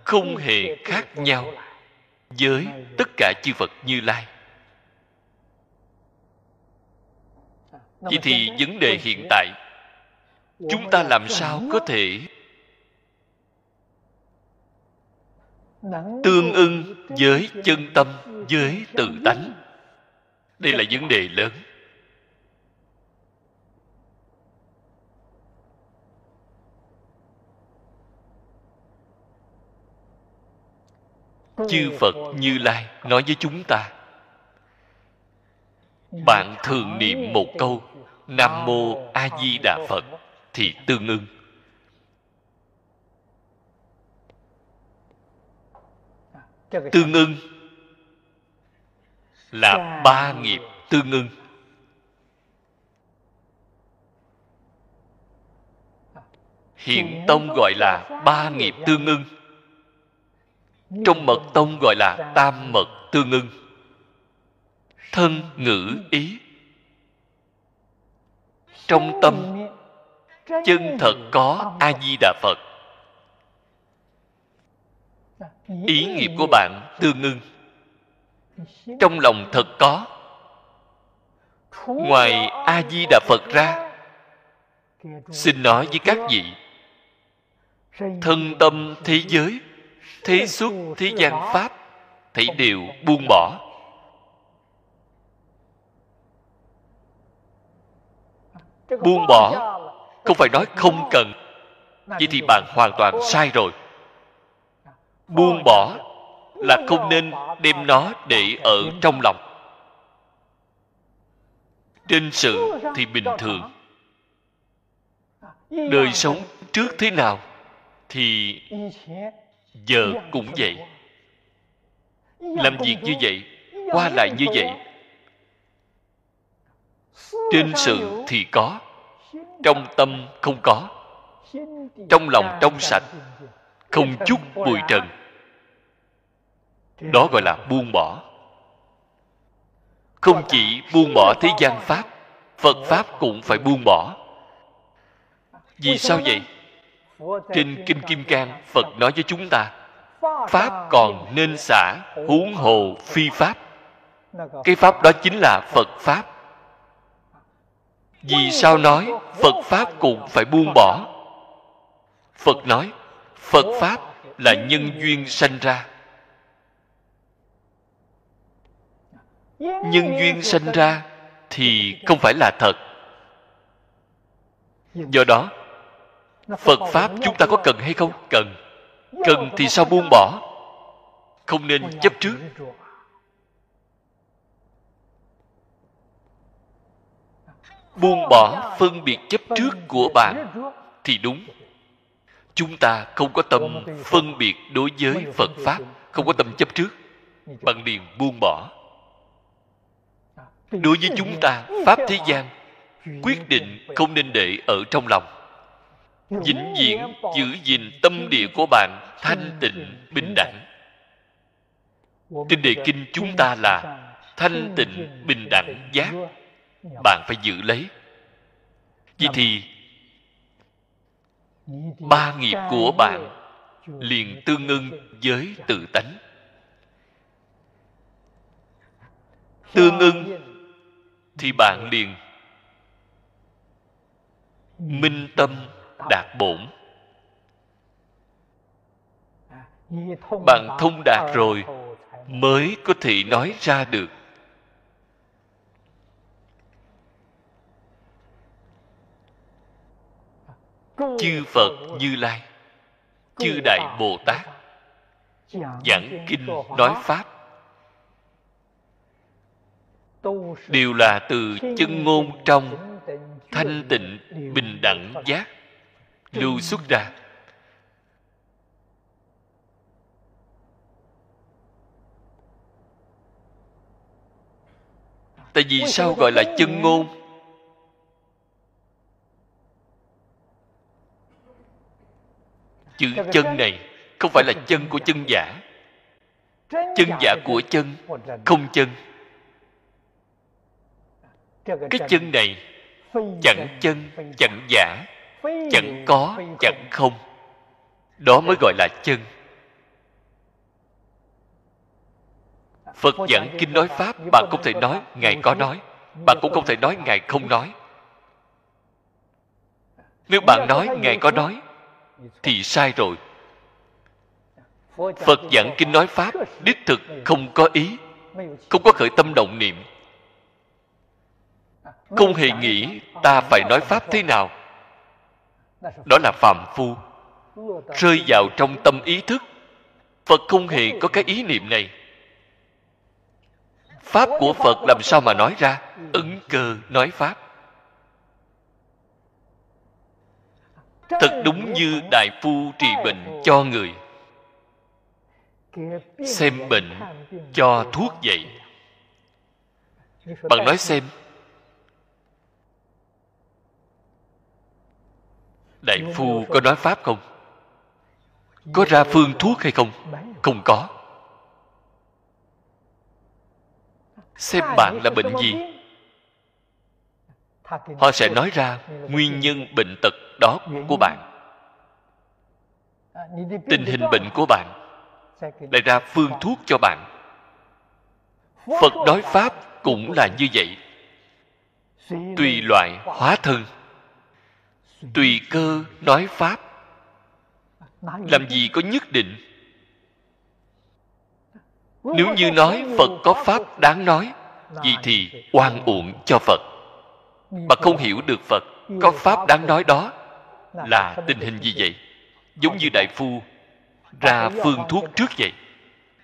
[SPEAKER 2] không hề khác nhau với tất cả chư phật như lai. Vậy thì vấn đề hiện tại. Chúng ta làm sao có thể tương ưng với chân tâm với tự tánh. Đây là vấn đề lớn. Chư phật như lai nói với chúng ta bạn thường niệm một câu, nam mô a di đà phật, thì tương ưng. Tương ưng là ba nghiệp tương ưng. Hiện tông gọi là ba nghiệp tương ưng. Trong mật tông gọi là tam mật tương ưng thân ngữ ý. Trong tâm, chân thật có a di đà phật. Ý nghiệp của bạn tương ưng. Trong lòng thật có. Ngoài a di đà phật ra, xin nói với các vị, thân tâm thế giới, thế xuất, thế gian pháp thấy đều buông bỏ. Buông bỏ. không phải nói không cần. Vậy thì bạn hoàn toàn sai rồi. Buông bỏ là không nên đem nó để ở trong lòng. Trên sự thì bình thường. đời sống trước thế nào thì giờ cũng vậy. Làm việc như vậy qua lại như vậy trên sự thì có, trong tâm không có. Trong lòng trong sạch, không chút bụi trần. Đó gọi là buông bỏ. Không chỉ buông bỏ thế gian pháp, phật pháp cũng phải buông bỏ. Vì sao vậy? Trên kinh kim cang, phật nói với chúng ta, pháp còn nên xả huống hồ phi pháp. Cái pháp đó chính là phật pháp vì sao nói phật pháp cũng phải buông bỏ? Phật nói, phật pháp là nhân duyên sanh ra. Nhân duyên sanh ra thì không phải là thật. Do đó, phật pháp chúng ta có cần hay không? Cần. Cần thì sao buông bỏ? Không nên chấp trước. Buông bỏ phân biệt chấp trước của bạn thì đúng. Chúng ta không có tâm phân biệt đối với phật pháp, không có tâm chấp trước. Bằng liền buông bỏ. Đối với chúng ta, pháp thế gian quyết định không nên để ở trong lòng. Vĩnh viễn giữ gìn tâm địa của bạn thanh tịnh, bình đẳng. Trên đề kinh chúng ta là thanh tịnh, bình đẳng giác bạn phải giữ lấy. Vậy thì ba nghiệp của bạn liền tương ưng với tự tánh. Tương ưng thì bạn liền minh tâm đạt bổn. Bạn thông đạt rồi mới có thể nói ra được chư phật như lai chư đại bồ tát giảng kinh nói pháp. Đều là từ chân ngôn trong thanh tịnh bình đẳng giác. Lưu xuất ra tại vì sao gọi là chân ngôn chữ chân này không phải là chân của chân giả. Chân giả của chân không chân. Cái chân này chẳng chân chẳng giả chẳng có chẳng không. Đó mới gọi là chân. Phật giảng kinh nói pháp bạn không thể nói ngài có nói bạn cũng không thể nói ngài không nói. Nếu bạn nói ngài có nói thì sai rồi. Phật giảng kinh nói pháp, đích thực không có ý, không có khởi tâm động niệm. Không hề nghĩ ta phải nói pháp thế nào. Đó là phàm phu, rơi vào trong tâm ý thức. Phật không hề có cái ý niệm này. Pháp của phật làm sao mà nói ra? Ứng cơ nói pháp. Thật đúng như đại phu trị bệnh cho người. Xem bệnh cho thuốc vậy bạn nói xem. Đại phu có nói pháp không? Có ra phương thuốc hay không? Không có. Xem bạn là bệnh gì? Họ sẽ nói ra nguyên nhân bệnh tật đó của bạn. Tình hình bệnh của bạn lại ra phương thuốc cho bạn. Phật nói pháp cũng là như vậy. Tùy loại hóa thân tùy cơ nói pháp. Làm gì có nhất định? Nếu như nói phật có pháp đáng nói vậy thì oan uổng cho phật mà không hiểu được phật có pháp đáng nói đó là tình hình gì vậy? Giống như đại phu ra phương thuốc trước vậy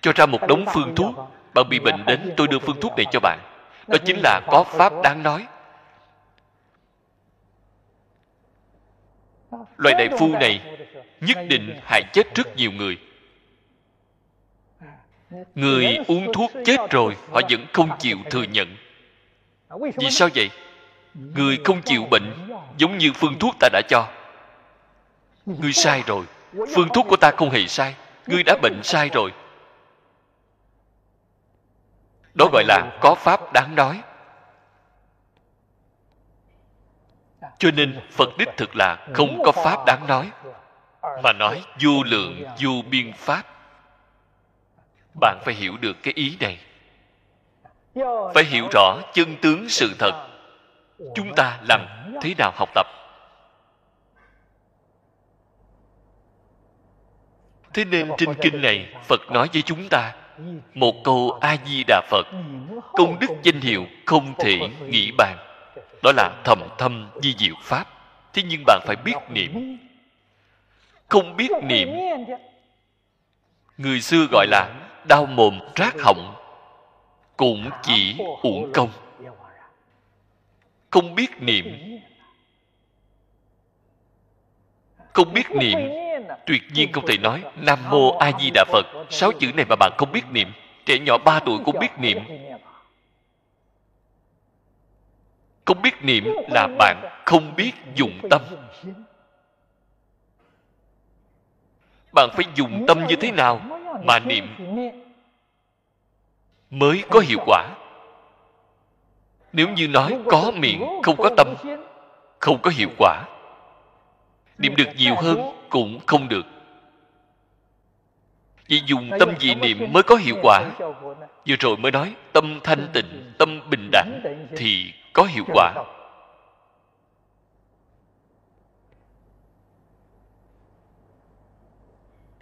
[SPEAKER 2] cho ra một đống phương thuốc. bạn bị bệnh đến tôi đưa phương thuốc này cho bạn. Đó chính là có pháp đáng nói. Loại đại phu này nhất định hại chết rất nhiều người. Người uống thuốc chết rồi họ vẫn không chịu thừa nhận. Vì sao vậy người không chịu bệnh giống như phương thuốc ta đã cho. Ngươi sai rồi. Phương thuốc của ta không hề sai. Ngươi đã bệnh sai rồi. Đó gọi là có pháp đáng nói. Cho nên phật đích thực là không có pháp đáng nói. Mà nói vô lượng, vô biên pháp. Bạn phải hiểu được cái ý này. Phải hiểu rõ chân tướng sự thật chúng ta làm thế nào học tập? Thế nên trên kinh này, phật nói với chúng ta, một câu a di đà phật, công đức danh hiệu không thể nghĩ bàn. Đó là thầm thâm di diệu pháp. Thế nhưng bạn phải biết niệm. Không biết niệm, người xưa gọi là đau mồm rác họng, cũng chỉ uổng công không biết niệm. Không biết niệm. Tuyệt nhiên không thể nói, nam mô a di đà phật, sáu chữ này mà bạn không biết niệm. Trẻ nhỏ ba tuổi cũng biết niệm. Không biết niệm là bạn không biết dùng tâm. Bạn phải dùng tâm như thế nào mà niệm mới có hiệu quả? Nếu như nói có miệng, không có tâm, không có hiệu quả niệm được nhiều hơn cũng không được. Vì dùng tâm gì niệm mới có hiệu quả. Vừa rồi mới nói, tâm thanh tịnh, tâm bình đẳng thì có hiệu quả.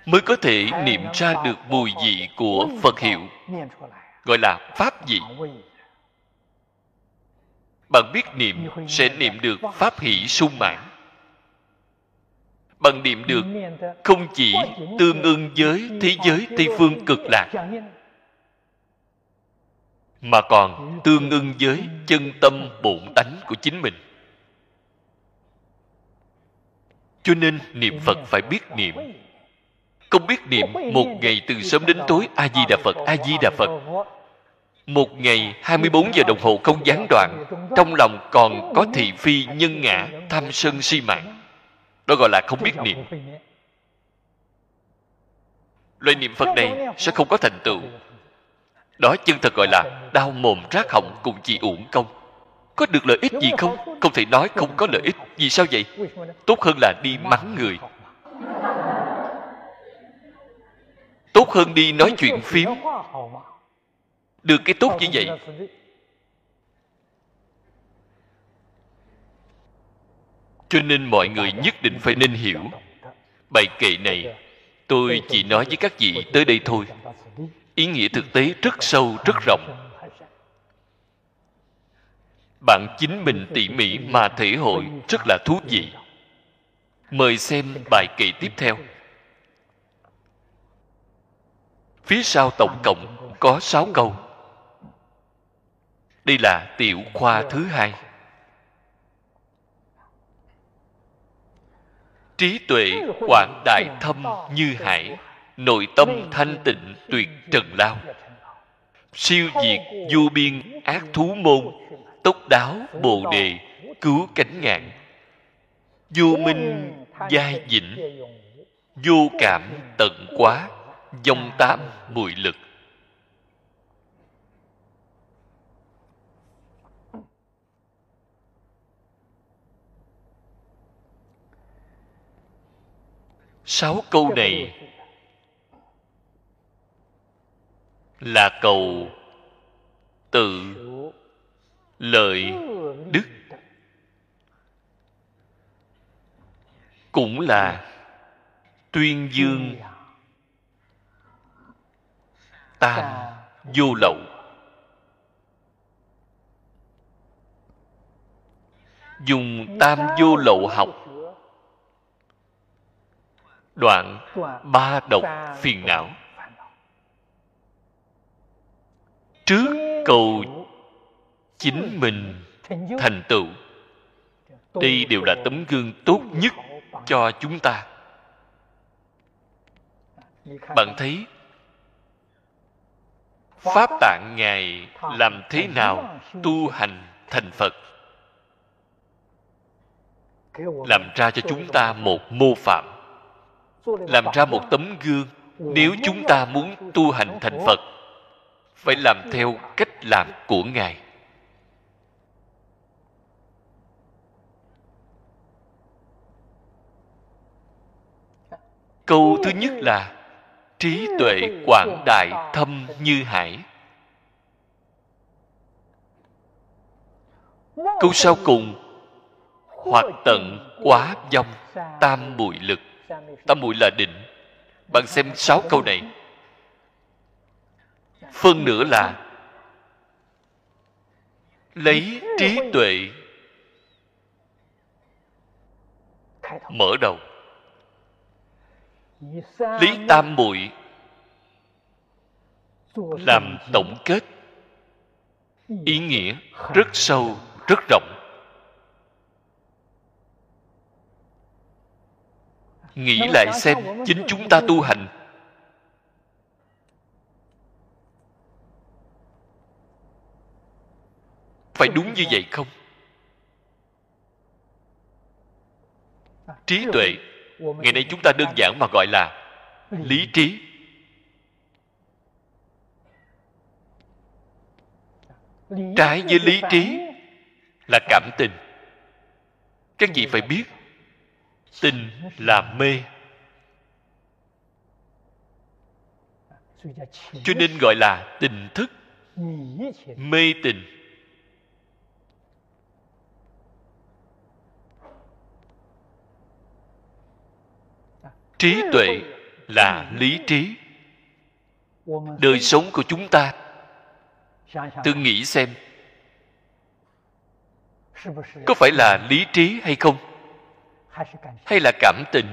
[SPEAKER 2] Mới có thể niệm ra được mùi vị của phật hiệu, gọi là pháp vị bạn biết niệm sẽ niệm được pháp hỷ sung mãn. Bạn niệm được không chỉ tương ưng với thế giới tây phương cực lạc mà còn tương ưng với chân tâm bổn tánh của chính mình. Cho nên niệm phật phải biết niệm. không biết niệm một ngày từ sớm đến tối a di đà phật a di đà phật một ngày 24 giờ đồng hồ không gián đoạn, trong lòng còn có thị phi nhân ngã, tham sân si mạng. Đó gọi là không biết niệm. Loại niệm phật này sẽ không có thành tựu. Đó chân thật gọi là đau mồm rác họng cùng chị uổng công. Có được lợi ích gì không? Không thể nói không có lợi ích. Vì sao vậy? Tốt hơn là đi mắng người. Tốt hơn đi nói chuyện phím được cái tốt như vậy. cho nên mọi người nhất định phải nên hiểu. Bài kệ này tôi chỉ nói với các vị tới đây thôi. Ý nghĩa thực tế rất sâu rất rộng. Bạn chính mình tỉ mỉ mà thể hội rất là thú vị. Mời xem bài kệ tiếp theo. Phía sau tổng cộng có sáu câu đây là tiểu khoa thứ hai. Trí tuệ quảng đại thâm như hải nội tâm thanh tịnh tuyệt trần lao. Siêu diệt vô biên ác thú môn tốc đáo bồ đề cứu cánh ngạn. Vô minh giai dĩnh vô cảm tận quá dòng tám mùi lực sáu câu này là cầu tự lợi đức. Cũng là tuyên dương tam vô lậu. Dùng tam vô lậu học đoạn ba độc phiền não. Trước cầu chính mình thành tựu, đây đều là tấm gương tốt nhất cho chúng ta. Bạn thấy pháp tạng ngài làm thế nào tu hành thành phật? Làm ra cho chúng ta một mô phạm làm ra một tấm gương. Nếu chúng ta muốn tu hành thành phật, phải làm theo cách làm của ngài. Câu thứ nhất là, trí tuệ quảng đại thâm như hải. Câu sau cùng hoặc tận quá vong tam bụi lực tam muội là định. Bạn xem sáu câu này. Phân nữa là lấy trí tuệ mở đầu. Lý tam muội làm tổng kết ý nghĩa rất sâu, rất rộng. Nghĩ lại xem chính chúng ta tu hành. Phải đúng như vậy không? Trí tuệ ngày nay chúng ta đơn giản mà gọi là lý trí. Trái với lý trí là cảm tình. Các vị phải biết tình là mê. Cho nên gọi là tình thức, mê tình. Trí tuệ là lý trí. Đời sống của chúng ta tự nghĩ xem, có phải là lý trí hay không? Hay là cảm tình?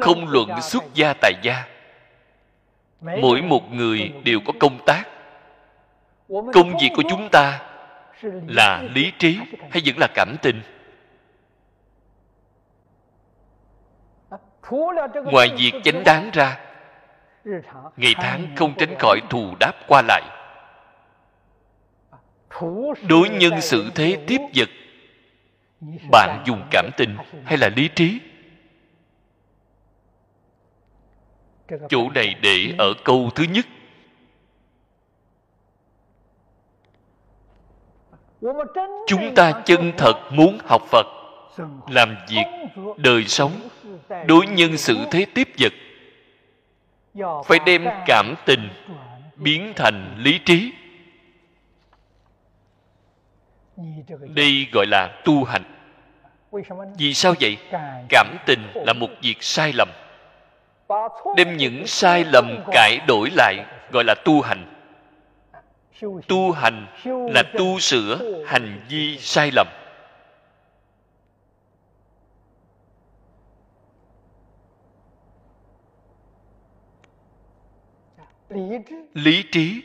[SPEAKER 2] Không luận xuất gia tại gia. Mỗi một người đều có công tác. Công việc của chúng ta là lý trí hay vẫn là cảm tình? Ngoài việc chánh đáng ra ngày tháng không tránh khỏi thù đáp qua lại đối nhân xử thế tiếp vật bạn dùng cảm tình hay là lý trí? Chỗ này để ở câu thứ nhất. Chúng ta chân thật muốn học phật làm việc đời sống. Đối nhân xử thế tiếp vật phải đem cảm tình biến thành lý trí đây gọi là tu hành. Vì sao vậy? Cảm tình là một việc sai lầm. Đem những sai lầm cải đổi lại, gọi là tu hành. Tu hành là tu sửa hành vi sai lầm. Lý trí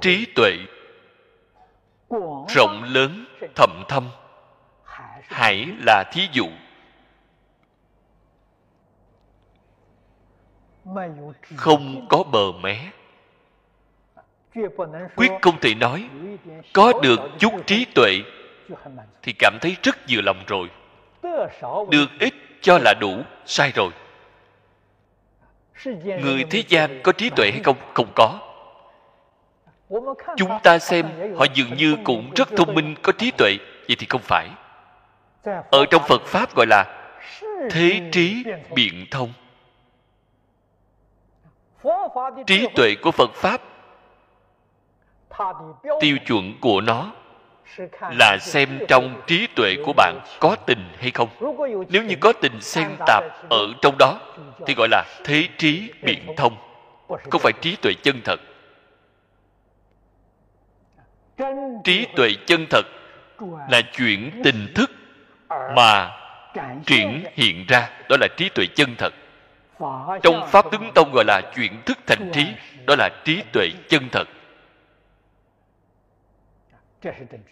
[SPEAKER 2] trí tuệ rộng lớn thầm thâm hãy là thí dụ。không có bờ mé。quyết không thể nói có được chút trí tuệ thì cảm thấy rất vừa lòng rồi。được ít cho là đủ sai rồi người thế gian có trí tuệ hay không không có chúng ta xem, họ dường như cũng rất thông minh, có trí tuệ. Vậy thì không phải. Ở trong phật pháp gọi là thế trí biện thông. Trí tuệ của phật pháp, tiêu chuẩn của nó là xem trong trí tuệ của bạn có tình hay không. Nếu như có tình xen tạp ở trong đó, thì gọi là thế trí biện thông. Không phải trí tuệ chân thật trí tuệ chân thật là chuyển tình thức mà triển hiện ra. Đó là trí tuệ chân thật. Trong pháp tướng tông gọi là chuyển thức thành trí đó là trí tuệ chân thật.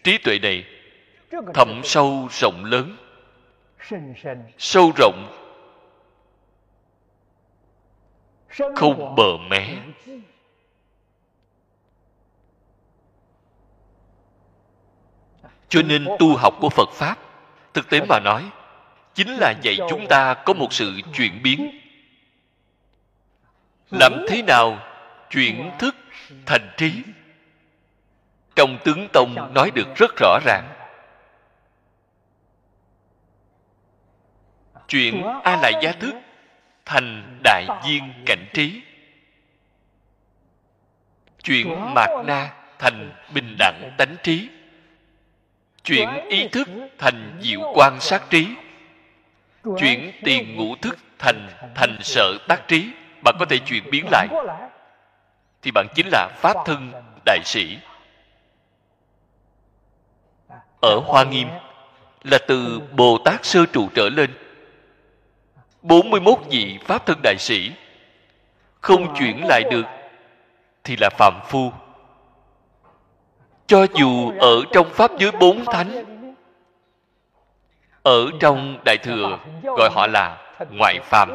[SPEAKER 2] Trí tuệ này thậm sâu rộng lớn. Sâu rộng không bờ mé. Cho nên tu học của phật pháp, thực tế mà nói, chính là dạy chúng ta có một sự chuyển biến. Làm thế nào chuyển thức thành trí? Trong tướng tông nói được rất rõ ràng. Chuyển a lại gia thức thành đại viên cảnh trí. Chuyển mạt na thành bình đẳng tánh trí chuyển ý thức thành diệu quan sát trí. Chuyển tiền ngũ thức thành thành sợ tác trí. Bạn có thể chuyển biến lại. Thì bạn chính là pháp thân đại sĩ. Ở hoa nghiêm là từ bồ tát sơ trụ trở lên. 41 vị pháp thân đại sĩ. Không chuyển lại được thì là phạm phu cho dù ở trong pháp giới bốn thánh, ở trong đại thừa gọi họ là ngoại phàm.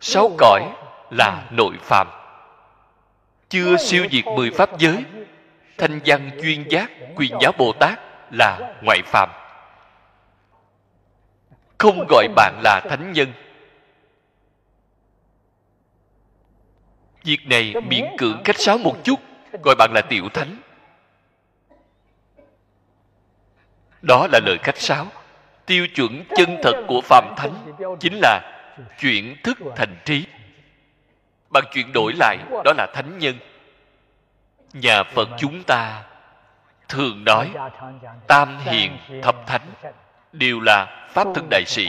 [SPEAKER 2] Sáu cõi là nội phàm. Chưa siêu diệt mười pháp giới, thanh văn chuyên giác, quyền giáo bồ tát là ngoại phàm. Không gọi bạn là thánh nhân. Việc này miễn cưỡng cách sáo một chút gọi bạn là tiểu thánh. Đó là lời khách sáo. Tiêu chuẩn chân thật của phạm thánh chính là chuyển thức thành trí. Bạn chuyển đổi lại, đó là thánh nhân. Nhà phật chúng ta thường nói, tam hiền thập thánh đều là pháp thân đại sĩ.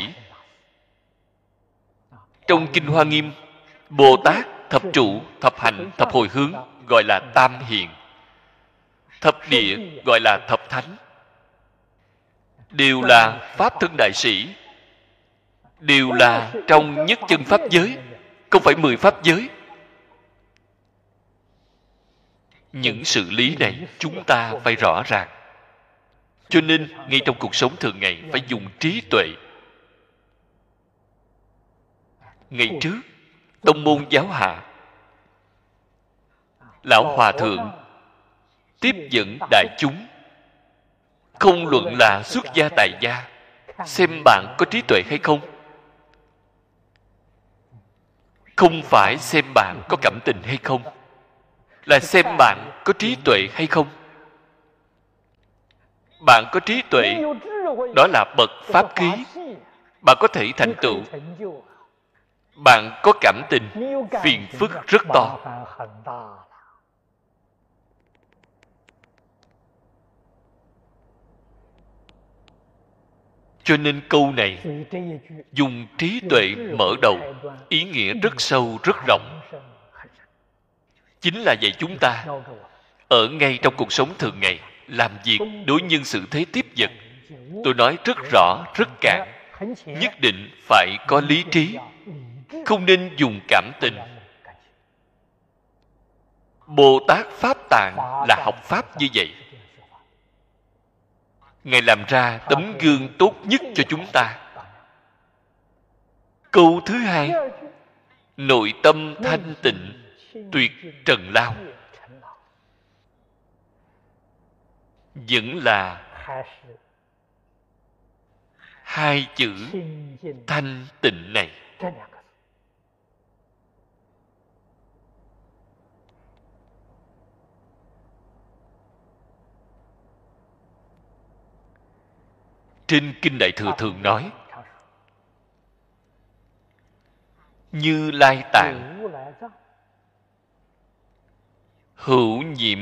[SPEAKER 2] Trong kinh hoa nghiêm, bồ tát thập trụ, thập hành, thập hồi hướng gọi là tam hiền, thập địa gọi là thập thánh, đều là pháp thân đại sĩ, đều là trong nhất chân pháp giới, không phải mười pháp giới. Những sự lý này chúng ta phải rõ ràng. Cho nên ngay trong cuộc sống thường ngày phải dùng trí tuệ. Ngày trước, tông môn giáo hạ lão hòa thượng, tiếp dẫn đại chúng. Không luận là xuất gia tài gia, xem bạn có trí tuệ hay không. Không phải xem bạn có cảm tình hay không, là xem bạn có trí tuệ hay không. Bạn có trí tuệ, đó là bậc pháp khí. Bạn có thể thành tựu. Bạn có cảm tình, phiền phức rất to. Cho nên câu này dùng trí tuệ mở đầu ý nghĩa rất sâu rất rộng. Chính là dạy chúng ta ở ngay trong cuộc sống thường ngày làm việc đối nhân sự thế tiếp vật. Tôi nói rất rõ rất cạn nhất định phải có lý trí không nên dùng cảm tình. Bồ tát pháp tạng là học pháp như vậy ngài làm ra tấm gương tốt nhất cho chúng ta. Câu thứ hai nội tâm thanh tịnh tuyệt trần lao. Vẫn là hai chữ thanh tịnh này trên kinh đại thừa thường nói, như lai tạng, hữu nhiễm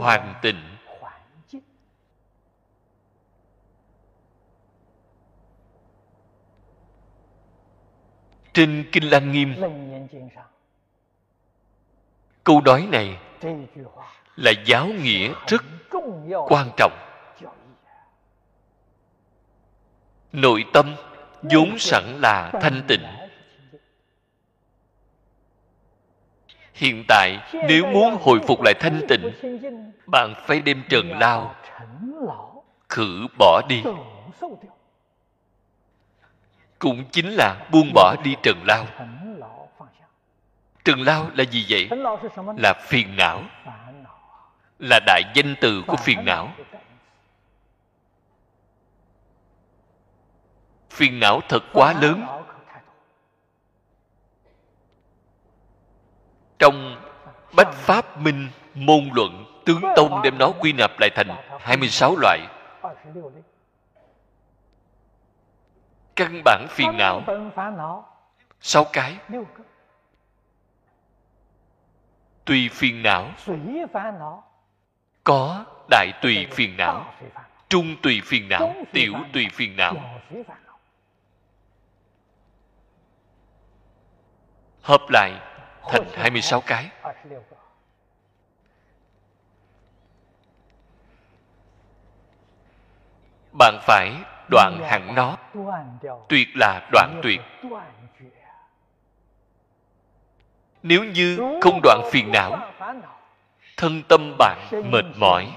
[SPEAKER 2] hoàn tịnh trên kinh lăng nghiêm, câu nói này là giáo nghĩa rất quan trọng. Nội tâm vốn sẵn là thanh tịnh. Hiện tại, nếu muốn hồi phục lại thanh tịnh, bạn phải đem trần lao, khử bỏ đi. Cũng chính là buông bỏ đi trần lao. Trần lao là gì vậy? Là phiền não. Là đại danh từ của phiền não. Phiền não thật quá lớn. Trong bách pháp minh, môn luận, tướng tông đem nó quy nạp lại thành 26 loại. Căn bản phiền não. Sáu cái. Tùy phiền não. Có đại tùy phiền não, trung tùy phiền não, tiểu tùy phiền não. Hợp lại thành 26 cái. Bạn phải đoạn hẳn nó. tuyệt là đoạn tuyệt. nếu như không đoạn phiền não thân tâm bạn mệt mỏi.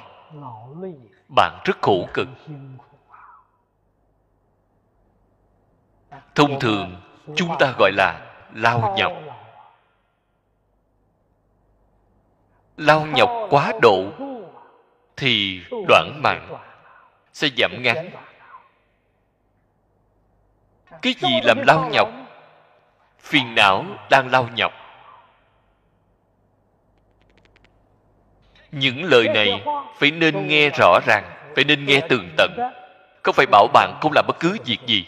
[SPEAKER 2] bạn rất khổ cực. thông thường chúng ta gọi là lao nhọc. lao nhọc quá độ thì đoạn mạng sẽ giảm ngắn cái gì làm lao nhọc? phiền não đang lao nhọc. Những lời này phải nên nghe rõ ràng phải nên nghe tường tận. không phải bảo bạn không làm bất cứ việc gì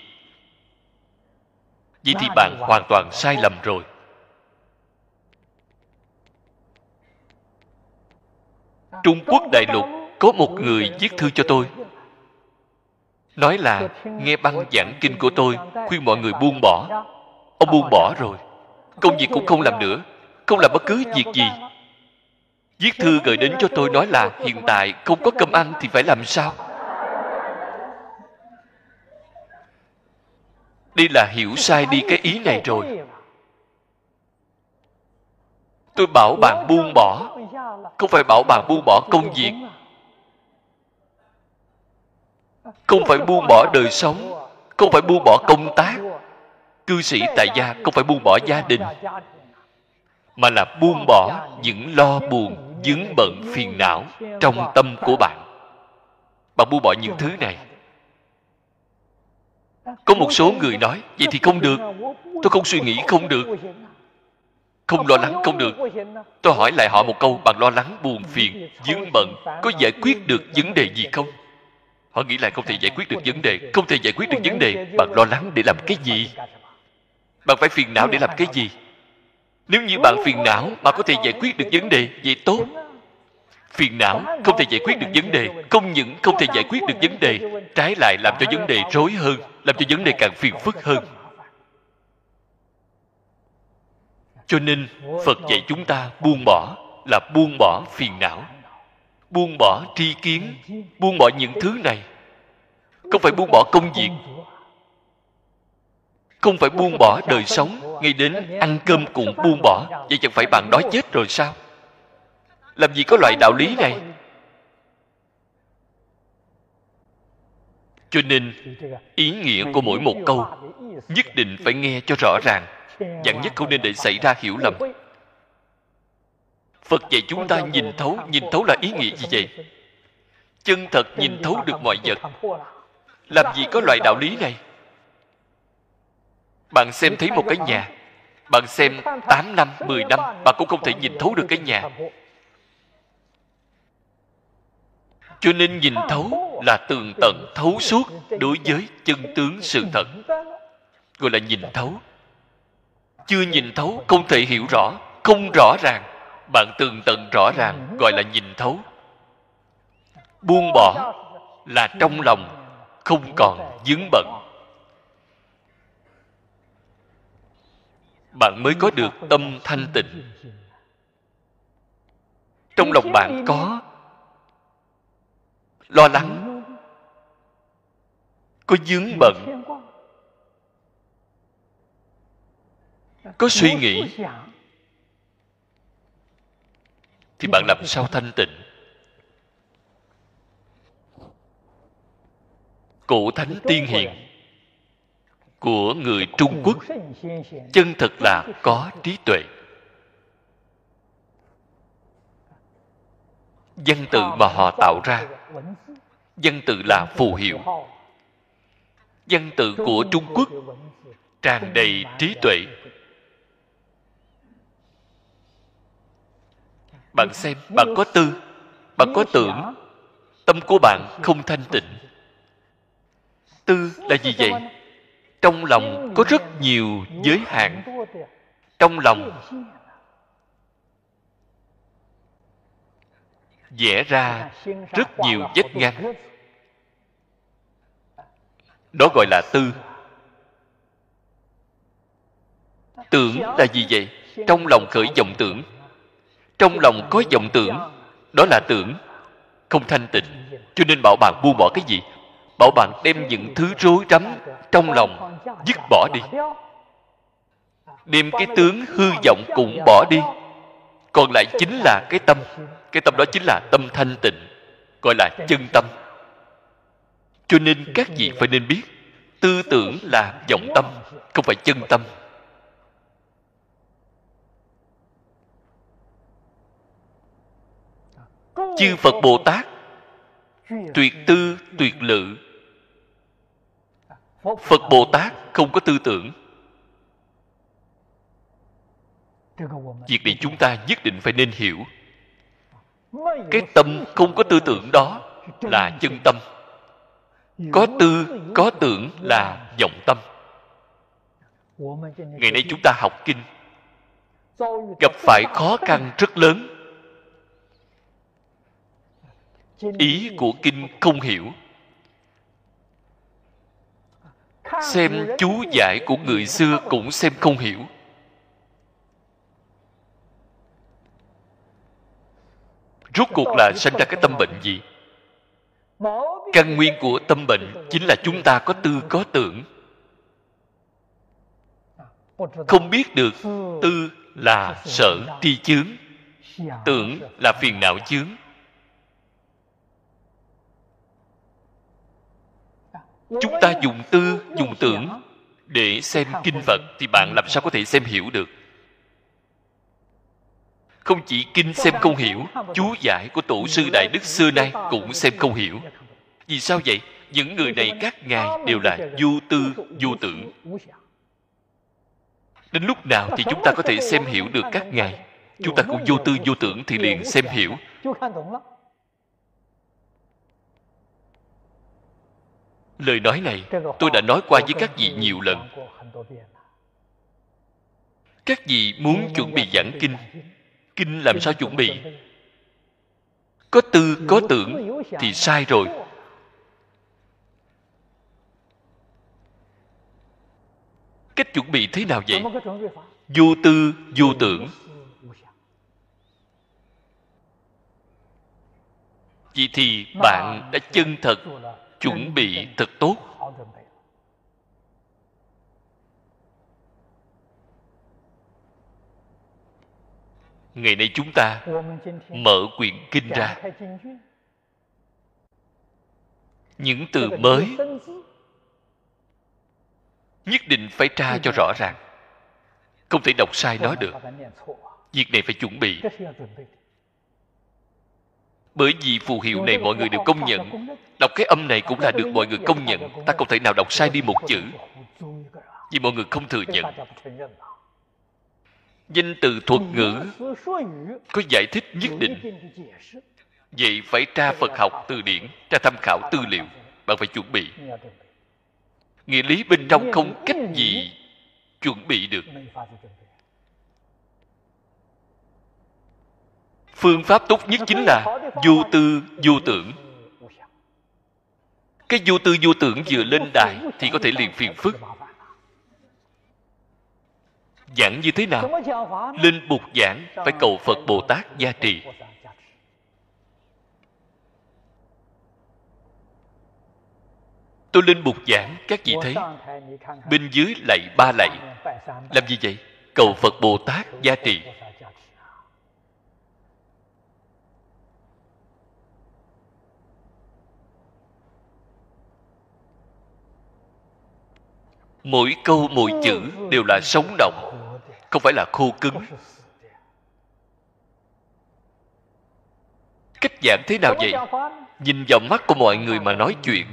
[SPEAKER 2] vậy thì bạn hoàn toàn sai lầm rồi. Trung quốc đại lục có một người viết thư cho tôi. nói là nghe băng giảng kinh của tôi khuyên mọi người buông bỏ. ông buông bỏ rồi. Công việc cũng không làm nữa. Không làm bất cứ việc gì. viết thư gửi đến cho tôi nói là hiện tại không có cơm ăn thì phải làm sao đây là hiểu sai đi cái ý này rồi. Tôi bảo bạn buông bỏ. Không phải bảo bạn buông bỏ công việc. Không phải buông bỏ đời sống. Không phải buông bỏ công tác. Cư sĩ tại gia không phải buông bỏ gia đình. Mà là buông bỏ những lo buồn dướng bận phiền não trong tâm của bạn. Bạn buông bỏ những thứ này có một số người nói, vậy thì không được. Tôi không suy nghĩ không được. Không lo lắng không được. Tôi hỏi lại họ một câu bạn lo lắng, buồn, phiền, dướng bận có giải quyết được vấn đề gì không? Họ nghĩ lại không thể giải quyết được vấn đề. Không thể giải quyết được vấn đề. Bạn lo lắng để làm cái gì? Bạn phải phiền não để làm cái gì? Nếu như bạn phiền não mà có thể giải quyết được vấn đề. Vậy tốt phiền não không thể giải quyết được vấn đề. không những không thể giải quyết được vấn đề trái lại làm cho vấn đề rối hơn làm cho vấn đề càng phiền phức hơn. Cho nên phật dạy chúng ta buông bỏ là buông bỏ phiền não buông bỏ tri kiến buông bỏ những thứ này. Không phải buông bỏ công việc. Không phải buông bỏ đời sống ngay đến ăn cơm cũng buông bỏ. vậy chẳng phải bạn đói chết rồi sao làm gì có loại đạo lý này? Cho nên ý nghĩa của mỗi một câu nhất định phải nghe cho rõ ràng. Dặn nhất không nên để xảy ra hiểu lầm. Phật dạy chúng ta nhìn thấu nhìn thấu là ý nghĩa gì vậy? Chân thật nhìn thấu được mọi vật. Làm gì có loại đạo lý này? Bạn xem thấy một cái nhà. Bạn xem 8 năm, 10 năm Bạn cũng không thể nhìn thấu được cái nhà. Cho nên nhìn thấu là tường tận thấu suốt Đối với chân tướng sự thật. Gọi là nhìn thấu. Chưa nhìn thấu không thể hiểu rõ, Không rõ ràng. Bạn tường tận rõ ràng, gọi là nhìn thấu. Buông bỏ là trong lòng, Không còn dướng bận. Bạn mới có được tâm thanh tịnh. Trong lòng bạn có lo lắng, có dướng bận, có suy nghĩ, thì bạn làm sao thanh tịnh? Cổ thánh tiên hiền của người trung quốc, chân thật là có trí tuệ. Dân tự mà họ tạo ra. Dân tự là phù hiệu. Dân tự của trung quốc tràn đầy trí tuệ. Bạn xem, bạn có tư, bạn có tưởng, tâm của bạn không thanh tịnh. Tư là gì vậy? Trong lòng có rất nhiều giới hạn. Trong lòng vẽ ra rất nhiều vết ngăn. Đó gọi là tư. Tưởng là gì vậy? Trong lòng khởi vọng tưởng. Trong lòng có vọng tưởng, đó là tưởng. Không thanh tịnh, cho nên bảo bạn buông bỏ cái gì? Bảo bạn đem những thứ rối rắm trong lòng dứt bỏ đi. Đem cái tướng hư vọng cũng bỏ đi còn lại chính là cái tâm. Cái tâm đó chính là tâm thanh tịnh, gọi là chân tâm. Cho nên các vị phải nên biết, tư tưởng là vọng tâm, không phải chân tâm. Chư phật bồ tát, tuyệt tư, tuyệt lự. Phật bồ tát không có tư tưởng. Việc này chúng ta nhất định phải nên hiểu. Cái tâm không có tư tưởng đó là chân tâm. có tư có tưởng là vọng tâm. Ngày nay chúng ta học kinh. Gặp phải khó khăn rất lớn. Ý của kinh không hiểu. Xem chú giải của người xưa cũng xem không hiểu rốt cuộc là sinh ra cái tâm bệnh gì? Căn nguyên của tâm bệnh chính là chúng ta có tư có tưởng. Không biết được tư là sở tri chướng. Tưởng là phiền não chướng. Chúng ta dùng tư, dùng tưởng để xem kinh phật thì bạn làm sao có thể xem hiểu được? Không chỉ kinh xem không hiểu chú giải của tổ sư đại đức xưa nay cũng xem không hiểu. Vì sao vậy? Những người này các ngài đều là vô tư vô tưởng. đến lúc nào thì chúng ta có thể xem hiểu được các ngài. chúng ta cũng vô tư vô tưởng thì liền xem hiểu. lời nói này tôi đã nói qua với các vị nhiều lần. các vị muốn chuẩn bị giảng kinh kinh làm sao chuẩn bị? Có tư có tưởng thì sai rồi. cách chuẩn bị thế nào vậy? Vô tư vô tưởng. vậy thì bạn đã chân thật chuẩn bị thật tốt ngày nay chúng ta mở quyển kinh ra. Những từ mới nhất định phải tra cho rõ ràng. Không thể đọc sai nó được. Việc này phải chuẩn bị. Bởi vì phù hiệu này mọi người đều công nhận. Đọc cái âm này cũng là được mọi người công nhận. Ta không thể nào đọc sai đi một chữ. Vì mọi người không thừa nhận danh từ thuật ngữ có giải thích nhất định. Vậy phải tra phật học từ điển, tra tham khảo tư liệu. Bạn phải chuẩn bị. Nghĩa lý bên trong không cách gì chuẩn bị được. Phương pháp tốt nhất chính là vô tư, vô tưởng. Cái vô tư, vô tưởng vừa lên đài thì có thể liền phiền phức giảng như thế nào? Lên bục giảng, phải cầu phật bồ tát gia trì. Tôi lên bục giảng các vị thấy. Bên dưới lạy ba lạy. Làm gì vậy? Cầu phật bồ tát gia trì. Mỗi câu, mỗi chữ đều là sống động không phải là khô cứng. Cách giảng thế nào vậy? Nhìn vào mắt của mọi người mà nói chuyện.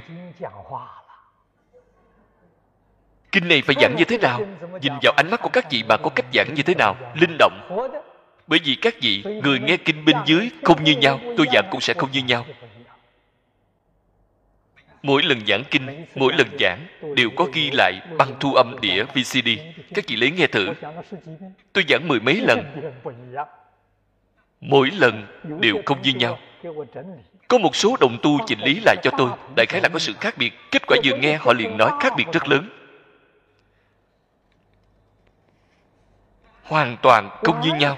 [SPEAKER 2] Kinh này phải giảng như thế nào? Nhìn vào ánh mắt của các vị mà có cách giảng như thế nào? Linh động. Bởi vì các vị, người nghe kinh bên dưới không như nhau, tôi giảng cũng sẽ không như nhau mỗi lần giảng kinh, mỗi lần giảng đều có ghi lại băng thu âm đĩa vcd các vị lấy nghe thử. Tôi giảng mười mấy lần. Mỗi lần đều không như nhau. Có một số đồng tu chỉnh lý lại cho tôi. Đại khái là có sự khác biệt. Kết quả vừa nghe, họ liền nói khác biệt rất lớn. Hoàn toàn không như nhau.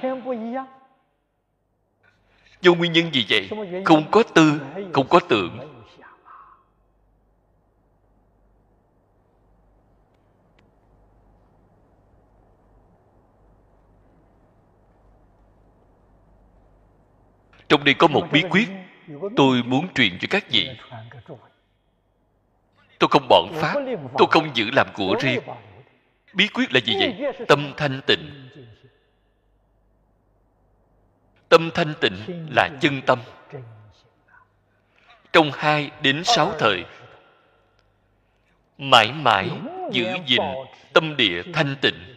[SPEAKER 2] Do nguyên nhân gì vậy? Không có tư, không có tưởng. Trong đây có một bí quyết. Tôi muốn truyền cho các vị. Tôi không bọn pháp. Tôi không giữ làm của riêng. Bí quyết là gì vậy? Tâm thanh tịnh. Tâm thanh tịnh là chân tâm. Trong hai đến sáu thời, mãi mãi giữ gìn tâm địa thanh tịnh,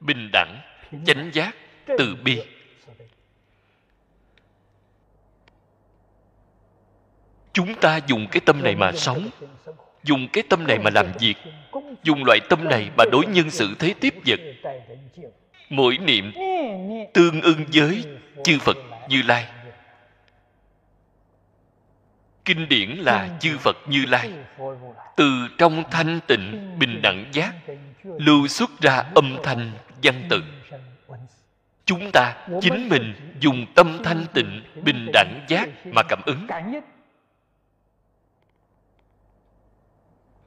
[SPEAKER 2] bình đẳng, chánh giác từ bi. Chúng ta dùng cái tâm này mà sống, dùng cái tâm này mà làm việc, dùng loại tâm này mà đối nhân xử thế tiếp vật. Mỗi niệm tương ưng với chư phật như lai. Kinh điển là chư phật như lai. Từ trong thanh tịnh, bình đẳng giác, lưu xuất ra âm thanh, văn tự. Chúng ta chính mình dùng tâm thanh tịnh, bình đẳng giác mà cảm ứng.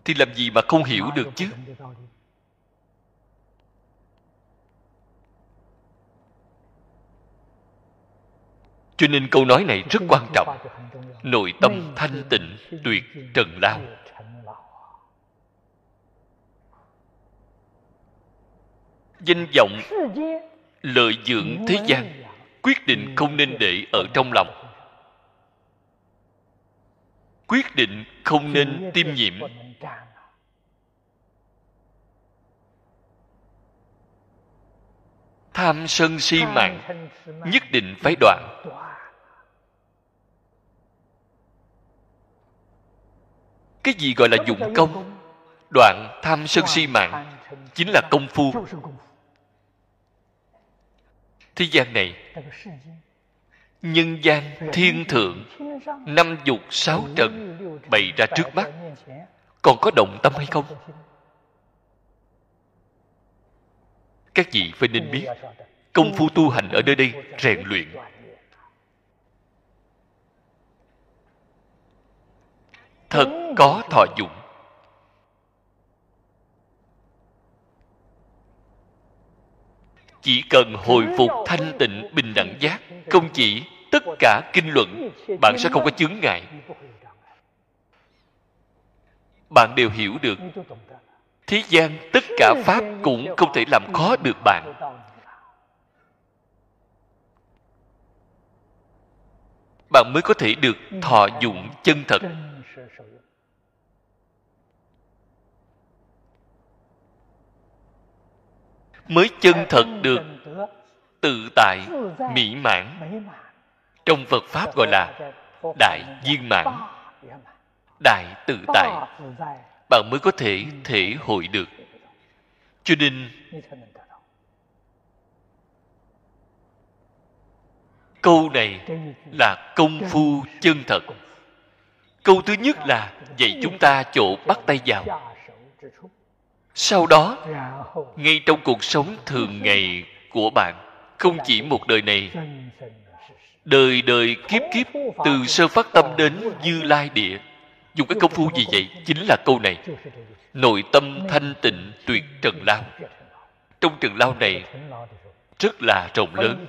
[SPEAKER 2] Thì làm gì mà không hiểu được chứ? Cho nên câu nói này rất quan trọng. Nội tâm thanh tịnh, tuyệt trần lao. Danh vọng lợi dưỡng thế gian, quyết định không nên để ở trong lòng. Quyết định không nên tiêm nhiễm tham sân si mạng nhất định phải đoạn. cái gì gọi là dụng công? đoạn tham sân si mạng chính là công phu. Thế gian này nhân gian thiên thượng năm dục sáu trần bày ra trước mắt còn có động tâm hay không? Các vị phải nên biết, công phu tu hành ở nơi đây rèn luyện. Thật có thọ dụng. Chỉ cần hồi phục thanh tịnh bình đẳng giác, không chỉ tất cả kinh luận, bạn sẽ không có chướng ngại bạn đều hiểu được. Thế gian tất cả pháp cũng không thể làm khó được bạn. Bạn mới có thể được thọ dụng chân thật. Mới chân thật được tự tại, mỹ mãn. Trong phật pháp gọi là đại viên mãn đại tự tại. Bạn mới có thể thể hội được. Cho nên câu này là công phu chân thật. Câu thứ nhất là dạy chúng ta chỗ bắt tay vào. Sau đó ngay trong cuộc sống thường ngày của bạn không chỉ một đời này đời đời kiếp kiếp từ sơ phát tâm đến như lai địa dùng cái công phu gì vậy? Chính là câu này. Nội tâm thanh tịnh tuyệt trần lao. Trong trần lao này rất là rộng lớn.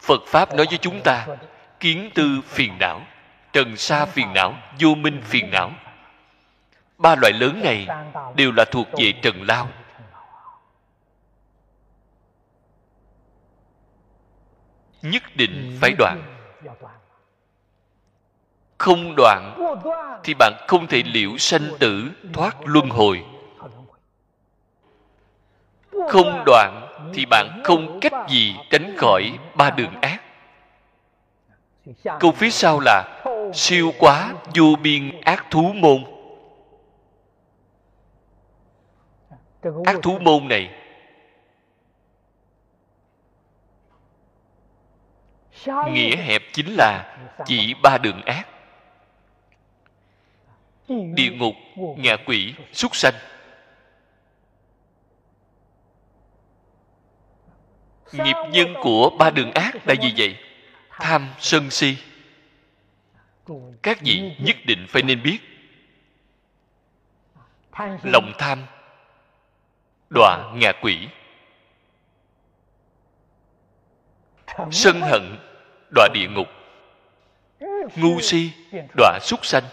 [SPEAKER 2] Phật pháp nói với chúng ta, kiến tư phiền não, trần sa phiền não, vô minh phiền não. Ba loại lớn này đều là thuộc về trần lao. Nhất định phải đoạn không đoạn, thì bạn không thể liễu sanh tử, thoát luân hồi. Không đoạn, thì bạn không cách gì tránh khỏi ba đường ác. Câu phía sau là, siêu quá vô biên ác thú môn. Ác thú môn này, nghĩa hẹp chính là chỉ ba đường ác địa ngục ngạ quỷ súc sanh. Nghiệp nhân của ba đường ác là gì vậy? Tham sân si. Các vị nhất định phải nên biết. Lòng tham đọa ngạ quỷ. Sân hận đọa địa ngục. Ngu si đọa súc sanh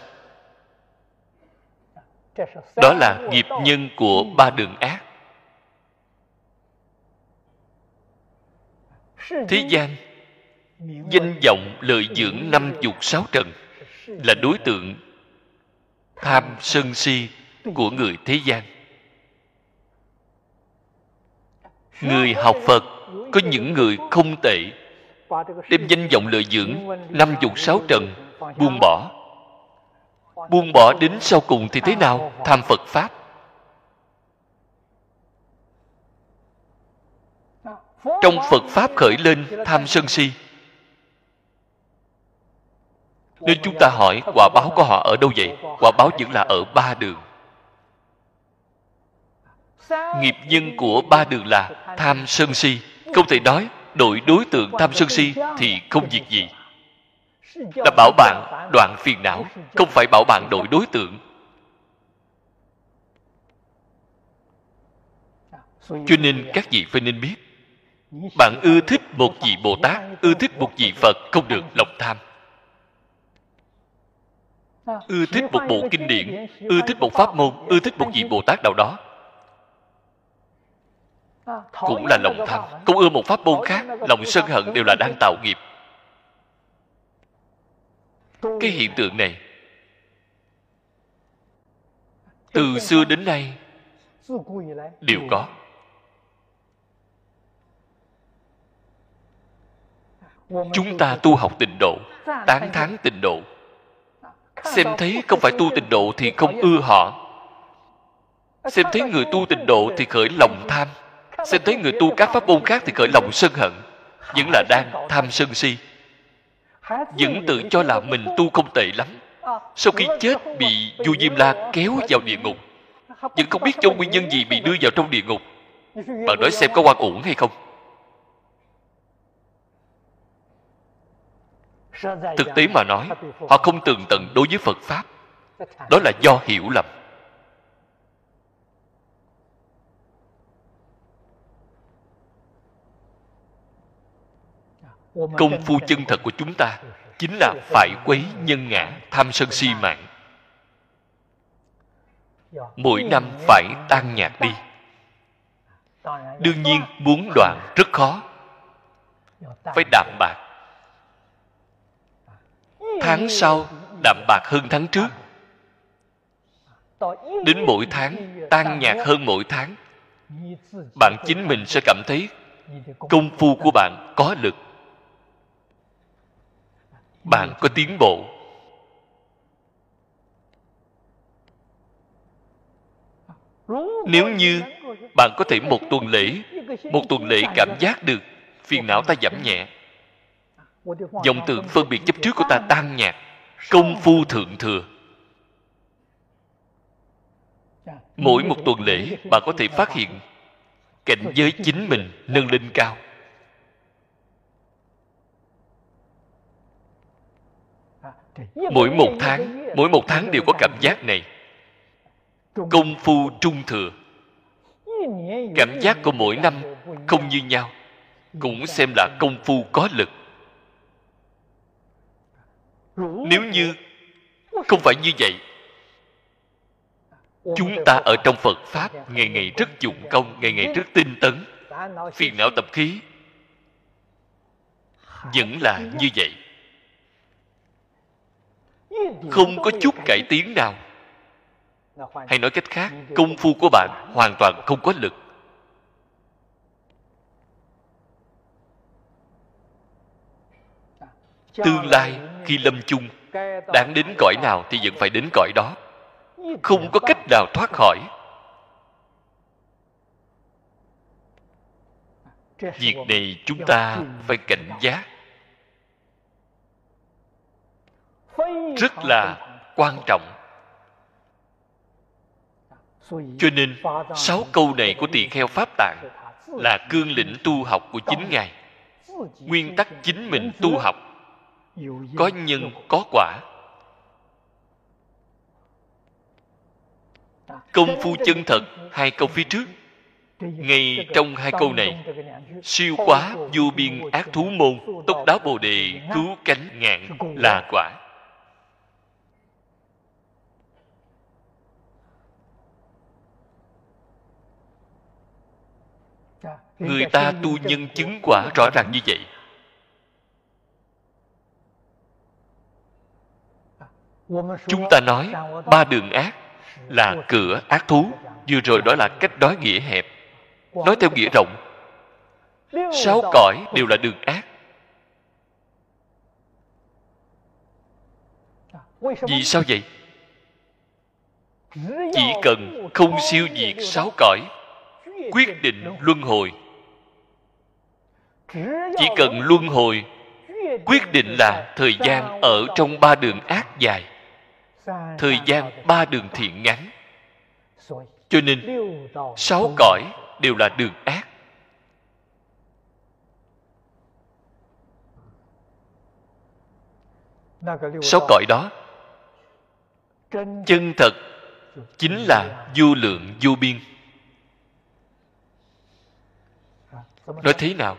[SPEAKER 2] đó là nghiệp nhân của ba đường ác. Thế gian, danh vọng lợi dưỡng năm dục sáu trần là đối tượng tham sân si của người thế gian. Người học phật có những người không tệ, đem danh vọng lợi dưỡng năm dục sáu trần buông bỏ buông bỏ đến sau cùng thì thế nào? Tham phật pháp. Trong phật pháp khởi lên, tham sân si. Nên chúng ta hỏi, quả báo của họ ở đâu vậy? Quả báo vẫn là ở ba đường. Nghiệp nhân của ba đường là tham sân si. Không thể nói đổi đối tượng tham sân si thì không việc gì là bảo bạn đoạn phiền não không phải bảo bạn đổi đối tượng. Cho nên các vị phải nên biết bạn ưa thích một vị bồ tát ưa thích một vị phật không được lòng tham. Ưa thích một bộ kinh điển ưa thích một pháp môn ưa thích một vị bồ tát nào đó cũng là lòng tham không ưa một pháp môn khác lòng sân hận đều là đang tạo nghiệp cái hiện tượng này, từ xưa đến nay, đều có. Chúng ta tu học tịnh độ, tán thán tịnh độ. Xem thấy không phải tu tịnh độ thì không ưa họ. Xem thấy người tu tịnh độ thì khởi lòng tham. Xem thấy người tu các pháp môn khác thì khởi lòng sân hận. Vẫn là đang tham sân si vẫn tự cho là mình tu không tệ lắm. Sau khi chết, bị vua diêm la kéo vào địa ngục. Vẫn không biết do nguyên nhân gì bị đưa vào trong địa ngục. Bạn nói xem có quan uổng hay không? Thực tế mà nói, họ không tường tận đối với phật pháp. Đó là do hiểu lầm. Công phu chân thật của chúng ta chính là phải quấy nhân ngã tham sân si mạng. Mỗi năm phải tan nhạt đi. Đương nhiên muốn đoạn rất khó. Phải đạm bạc. Tháng sau đạm bạc hơn tháng trước. Đến mỗi tháng tan nhạt hơn mỗi tháng. Bạn chính mình sẽ cảm thấy công phu của bạn có lực bạn có tiến bộ. Nếu như bạn có thể một tuần lễ, một tuần lễ cảm giác được phiền não ta giảm nhẹ, dòng tượng phân biệt chấp trước của ta tan nhạt, công phu thượng thừa. Mỗi một tuần lễ, bạn có thể phát hiện cảnh giới chính mình nâng lên cao. Mỗi một tháng mỗi một tháng đều có cảm giác này công phu trung thừa cảm giác của mỗi năm không như nhau cũng xem là công phu có lực nếu như không phải như vậy chúng ta ở trong phật pháp ngày ngày rất dụng công ngày ngày rất tinh tấn phiền não tập khí vẫn là như vậy không có chút cải tiến nào. Hay nói cách khác, công phu của bạn hoàn toàn không có lực. Tương lai khi lâm chung, đáng đến cõi nào thì vẫn phải đến cõi đó. Không có cách nào thoát khỏi. Việc này chúng ta phải cảnh giác. Rất là quan trọng. Cho nên, sáu câu này của tỳ kheo pháp tạng là cương lĩnh tu học của chính ngài. Nguyên tắc chính mình tu học, có nhân, có quả. Công phu chân thật, hai câu phía trước. Ngay trong hai câu này, siêu quá vô biên ác thú môn tốc đáo bồ đề cứu cánh ngạn là quả. Người ta tu nhân chứng quả rõ ràng như vậy. Chúng ta nói ba đường ác là cửa ác thú. Vừa rồi đó là cách nói nghĩa hẹp. Nói theo nghĩa rộng. Sáu cõi đều là đường ác. Vì sao vậy? Chỉ cần không siêu diệt sáu cõi quyết định luân hồi chỉ cần luân hồi quyết định là thời gian ở trong ba đường ác dài. Thời gian ba đường thiện ngắn. Cho nên sáu cõi đều là đường ác. Sáu cõi đó chân thật chính là vô lượng vô biên. Nói thế nào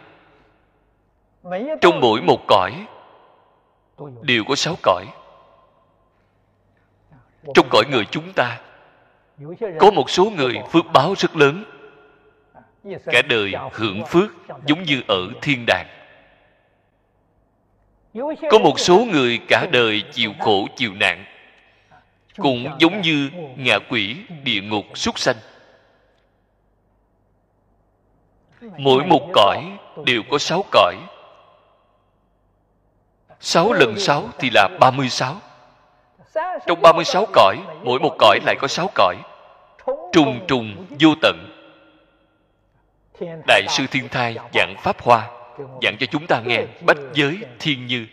[SPEAKER 2] trong mỗi một cõi đều có sáu cõi. Trong cõi người chúng ta có một số người phước báo rất lớn. Cả đời hưởng phước giống như ở thiên đàng. Có một số người cả đời chịu khổ chịu nạn. Cũng giống như ngạ quỷ địa ngục súc sanh. Mỗi một cõi đều có sáu cõi sáu lần sáu thì là ba mươi sáu. Trong ba mươi sáu cõi, mỗi một cõi lại có sáu cõi. Trùng trùng, vô tận. Đại sư thiên thai giảng pháp hoa, giảng cho chúng ta nghe, bách giới thiên như.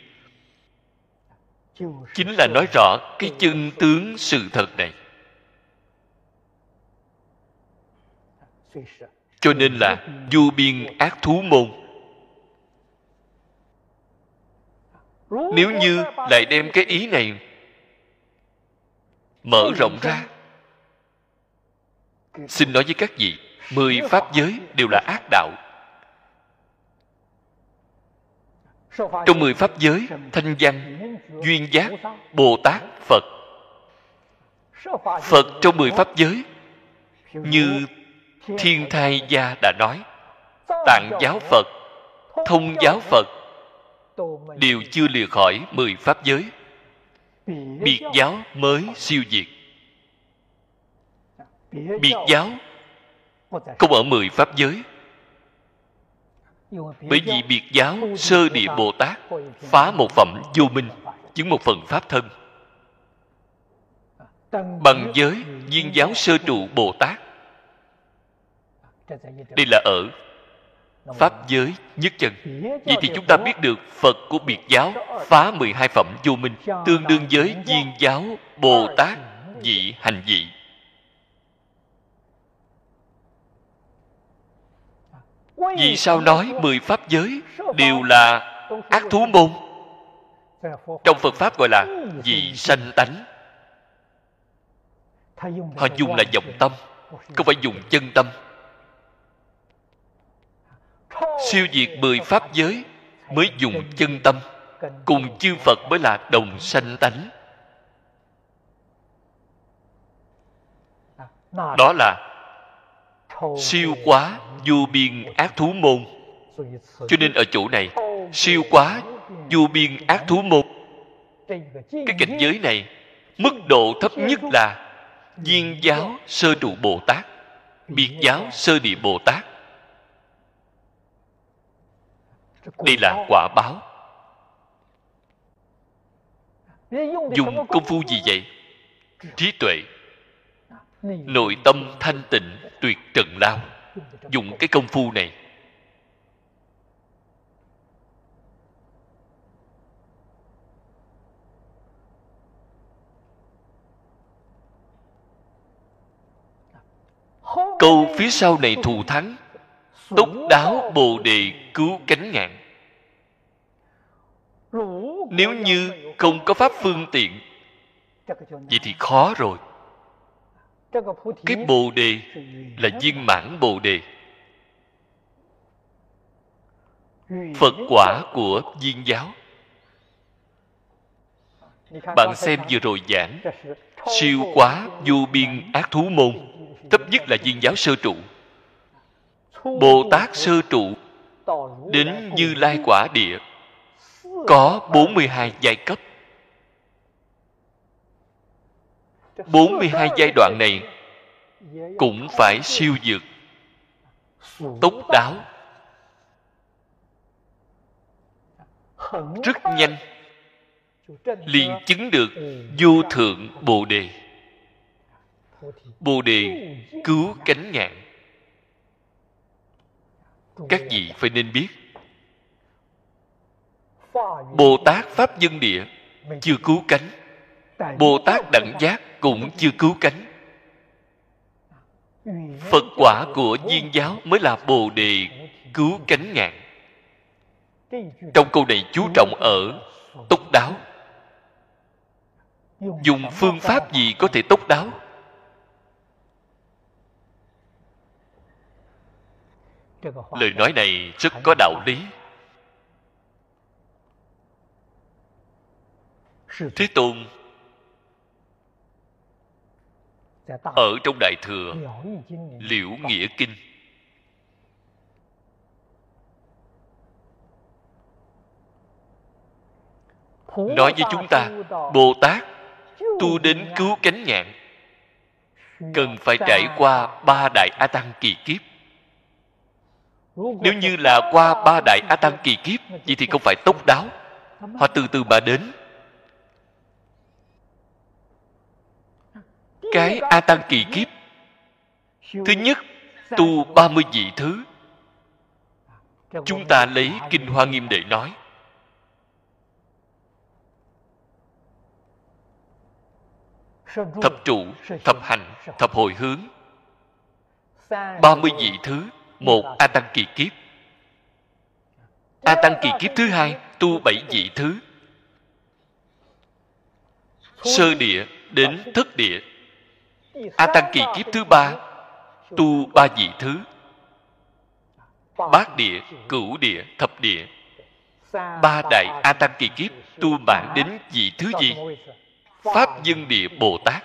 [SPEAKER 2] Chính là nói rõ cái chân tướng sự thật này. Cho nên là vô biên ác thú môn. Nếu như lại đem cái ý này mở rộng ra, xin nói với các vị, mười pháp giới đều là ác đạo. Trong mười pháp giới, thanh văn, duyên giác, bồ tát, phật. Phật trong mười pháp giới, như thiên thai gia đã nói, tạng giáo phật, thông giáo phật đều chưa lìa khỏi mười pháp giới. Biệt giáo mới siêu diệt biệt giáo không ở mười pháp giới. Bởi vì biệt giáo sơ địa bồ tát phá một phẩm vô minh chứng một phần pháp thân. Bằng giới viên giáo sơ trụ bồ tát. Đây là ở pháp giới nhất chân. Vậy thì chúng ta biết được phật của biệt giáo phá 12 phẩm vô minh, tương đương với viên giáo bồ tát dị hành dị vì sao nói mười pháp giới đều là ác thú môn? Trong phật pháp gọi là dị sanh tánh. Họ dùng là vọng tâm, không phải dùng chân tâm siêu diệt mười pháp giới mới dùng chân tâm, cùng chư phật mới là đồng sanh tánh. Đó là siêu quá vô biên ác thú môn. Cho nên ở chỗ này, siêu quá vô biên ác thú môn, cái cảnh giới này mức độ thấp nhất là viên giáo sơ trụ bồ tát biệt giáo sơ địa bồ tát. Đây là quả báo. Dùng công phu gì vậy? Trí tuệ. Nội tâm thanh tịnh tuyệt trần lao. Dùng cái công phu này. Câu phía sau này thù thắng. Túc đáo bồ đề cứu cánh ngạn nếu như không có pháp phương tiện, vậy thì khó rồi. Cái bồ đề là viên mãn bồ đề. Phật quả của viên giáo. Bạn xem vừa rồi giảng, siêu quá vô biên ác thú môn, thấp nhất là viên giáo sơ trụ. Bồ tát sơ trụ đến như lai quả địa có 42 giai cấp. 42 giai đoạn này cũng phải siêu dược túc đáo rất nhanh, liền chứng được vô thượng bồ đề. Bồ đề cứu cánh ngạn. Các vị phải nên biết bồ tát pháp dân địa, chưa cứu cánh. Bồ tát đẳng giác cũng chưa cứu cánh. Phật quả của viên giáo mới là bồ đề cứu cánh ngạn. Trong câu này chú trọng ở túc đáo. Dùng phương pháp gì có thể túc đáo? Lời nói này rất có đạo lý. Thế tôn, ở trong đại thừa, liễu nghĩa kinh. Nói với chúng ta bồ tát tu đến cứu cánh nhạn, cần phải trải qua ba đại a tăng kỳ kiếp. Nếu như là qua ba đại a tăng kỳ kiếp, vậy thì không phải tốc đáo. Họ từ từ mà đến. Cái a tăng kỳ kiếp. Thứ nhất, tu 30 vị thứ. Chúng ta lấy kinh hoa nghiêm để nói. Thập trụ, thập hành, thập hồi hướng. 30 vị thứ, một a tăng kỳ kiếp. A tăng kỳ kiếp thứ hai, tu bảy vị thứ. Sơ địa đến thất địa a tăng kỳ kiếp thứ ba, tu ba vị thứ, bát địa, cửu địa, thập địa. Ba đại a tăng kỳ kiếp tu mạng đến vị thứ gì? Pháp dân địa bồ tát.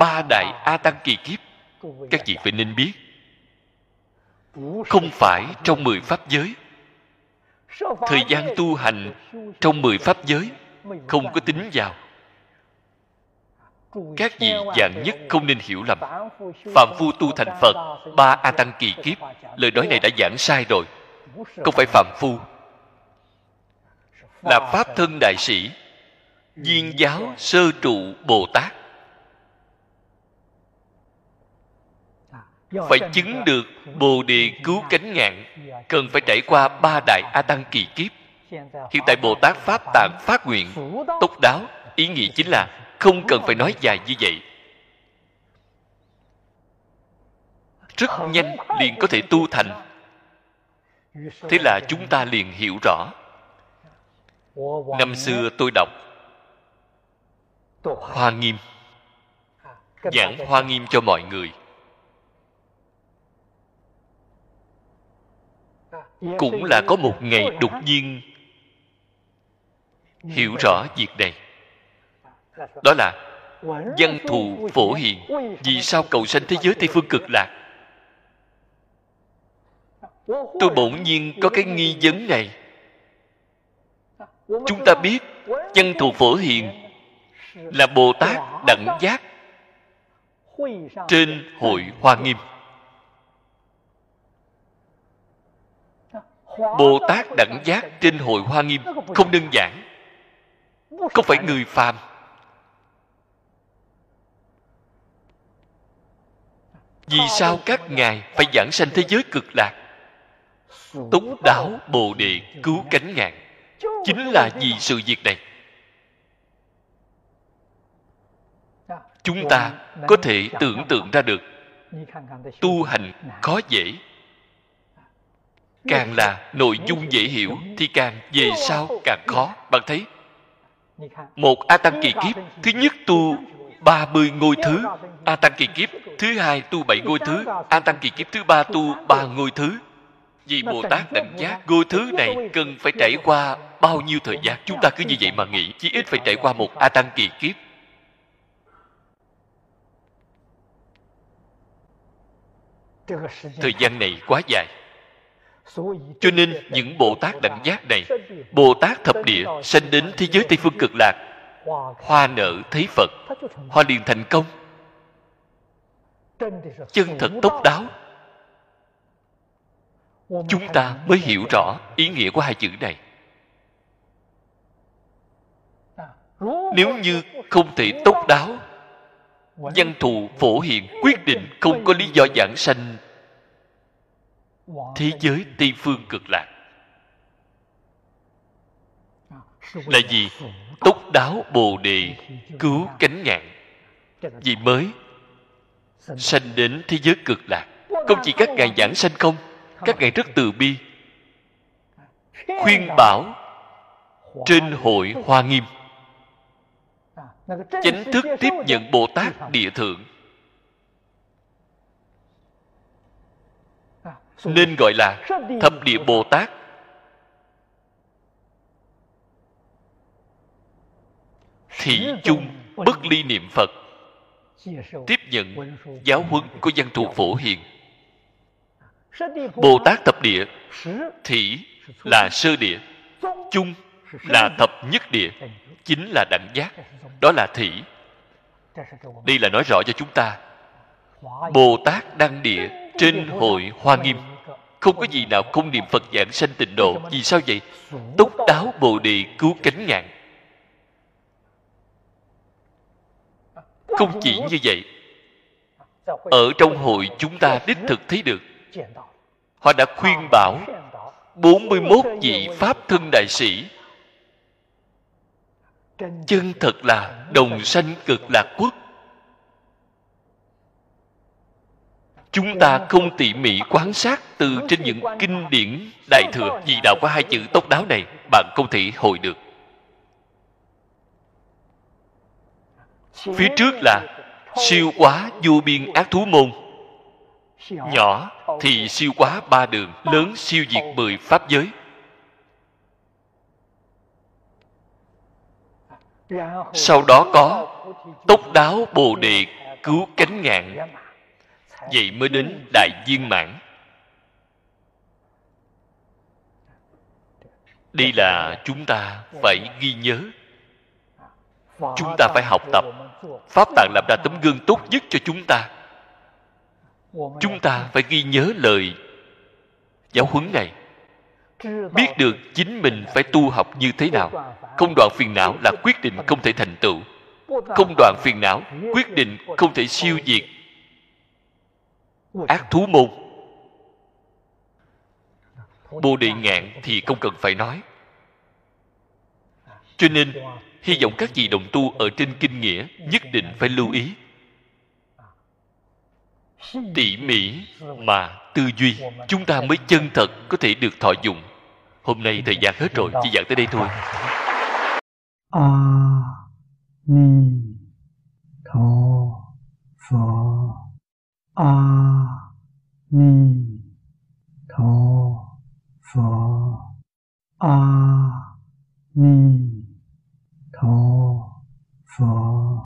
[SPEAKER 2] Ba đại a tăng kỳ kiếp, các vị phải nên biết, không phải trong mười pháp giới. Thời gian tu hành trong mười pháp giới không có tính vào các vị dạng nhất không nên hiểu lầm. Phạm phu tu thành phật ba a tăng kỳ kiếp lời nói này đã giảng sai rồi. Không phải phạm phu là pháp thân đại sĩ viên giáo sơ trụ bồ tát. Phải chứng được bồ đề cứu cánh ngạn cần phải trải qua ba đại a tăng kỳ kiếp. Hiện tại bồ tát pháp tạng phát nguyện túc đáo ý nghĩa chính là không cần phải nói dài như vậy. Rất nhanh liền có thể tu thành. Thế là chúng ta liền hiểu rõ. Năm xưa tôi đọc hoa nghiêm. Giảng hoa nghiêm cho mọi người. Cũng là có một ngày đột nhiên hiểu rõ việc này đó là dân thù phổ hiền, vì sao cầu sanh thế giới tây phương cực lạc? Tôi bỗng nhiên có cái nghi vấn này. Chúng ta biết dân thù phổ hiền là bồ tát đẳng giác trên hội hoa nghiêm. Bồ tát đẳng giác trên hội hoa nghiêm không đơn giản. Không phải người phàm vì sao các ngài phải giảng sanh thế giới cực lạc? Túc đáo bồ đề cứu cánh ngạn chính là vì sự việc này. Chúng ta có thể tưởng tượng ra được, tu hành khó dễ. Càng là nội dung dễ hiểu thì càng về sau càng khó. Bạn thấy, một a tăng kỳ kiếp thứ nhất tu 30 ngôi thứ. A tăng kỳ kiếp thứ hai tu bảy ngôi thứ. A tăng kỳ kiếp thứ ba tu ba ngôi thứ. Vì bồ tát đẳng giác, ngôi thứ này cần phải trải qua bao nhiêu thời gian? Chúng ta cứ như vậy mà nghĩ, chỉ ít phải trải qua một a tăng kỳ kiếp. Thời gian này quá dài. Cho nên những bồ tát đẳng giác này, bồ tát thập địa sanh đến thế giới tây phương cực lạc hoa nở thấy phật, hoa liền thành công. Chân thật tốc đáo. Chúng ta mới hiểu rõ ý nghĩa của hai chữ này. Nếu như không thể tốc đáo, văn thù phổ hiện quyết định không có lý do giảng sanh, thế giới tây phương cực lạc. Là gì? túc đáo bồ đề cứu cánh ngạn. Vì mới sanh đến thế giới cực lạc. Không chỉ các ngài giảng sanh không các ngài rất từ bi khuyên bảo trên hội hoa nghiêm. Chính thức tiếp nhận bồ tát địa thượng. Nên gọi là thập địa bồ tát thị chung bất ly niệm phật. Tiếp nhận giáo huấn của văn thù phổ hiền. Bồ tát thập địa thị là sơ địa, chung là thập nhất địa, chính là đẳng giác, đó là thị đây là nói rõ cho chúng ta, bồ tát đăng địa trên hội hoa nghiêm. Không có gì nào không niệm phật giảng sanh tịnh độ. Vì sao vậy? Túc đáo bồ đề cứu cánh ngạn không chỉ như vậy, ở trong hội chúng ta đích thực thấy được. Họ đã khuyên bảo 41 vị pháp thân đại sĩ. Chân thật là đồng sanh cực lạc quốc. Chúng ta không tỉ mỉ quan sát từ trên những kinh điển đại thừa vì đạo có hai chữ tốc đáo này. Bạn không thể hồi được. Phía trước là siêu quá vô biên ác thú môn. Nhỏ thì siêu quá ba đường, lớn siêu diệt mười pháp giới. Sau đó có tốc đáo bồ đề cứu cánh ngạn. Vậy mới đến đại viên mãn. Đây là chúng ta phải ghi nhớ. Chúng ta phải học tập pháp tạng làm ra tấm gương tốt nhất cho chúng ta. Chúng ta phải ghi nhớ lời giáo huấn này. Biết được chính mình phải tu học như thế nào. Không đoạn phiền não là quyết định không thể thành tựu. Không đoạn phiền não, quyết định không thể siêu diệt ác thú môn. Bồ đề ngạn thì không cần phải nói. Cho nên hy vọng các vị đồng tu ở trên kinh nghĩa nhất định phải lưu ý. Tỉ mỉ mà tư duy, chúng ta mới chân thật có thể được thọ dụng. Hôm nay thời gian hết rồi, chỉ giảng tới đây thôi.
[SPEAKER 1] A ni tho pho a ni tho pho a ni tho pho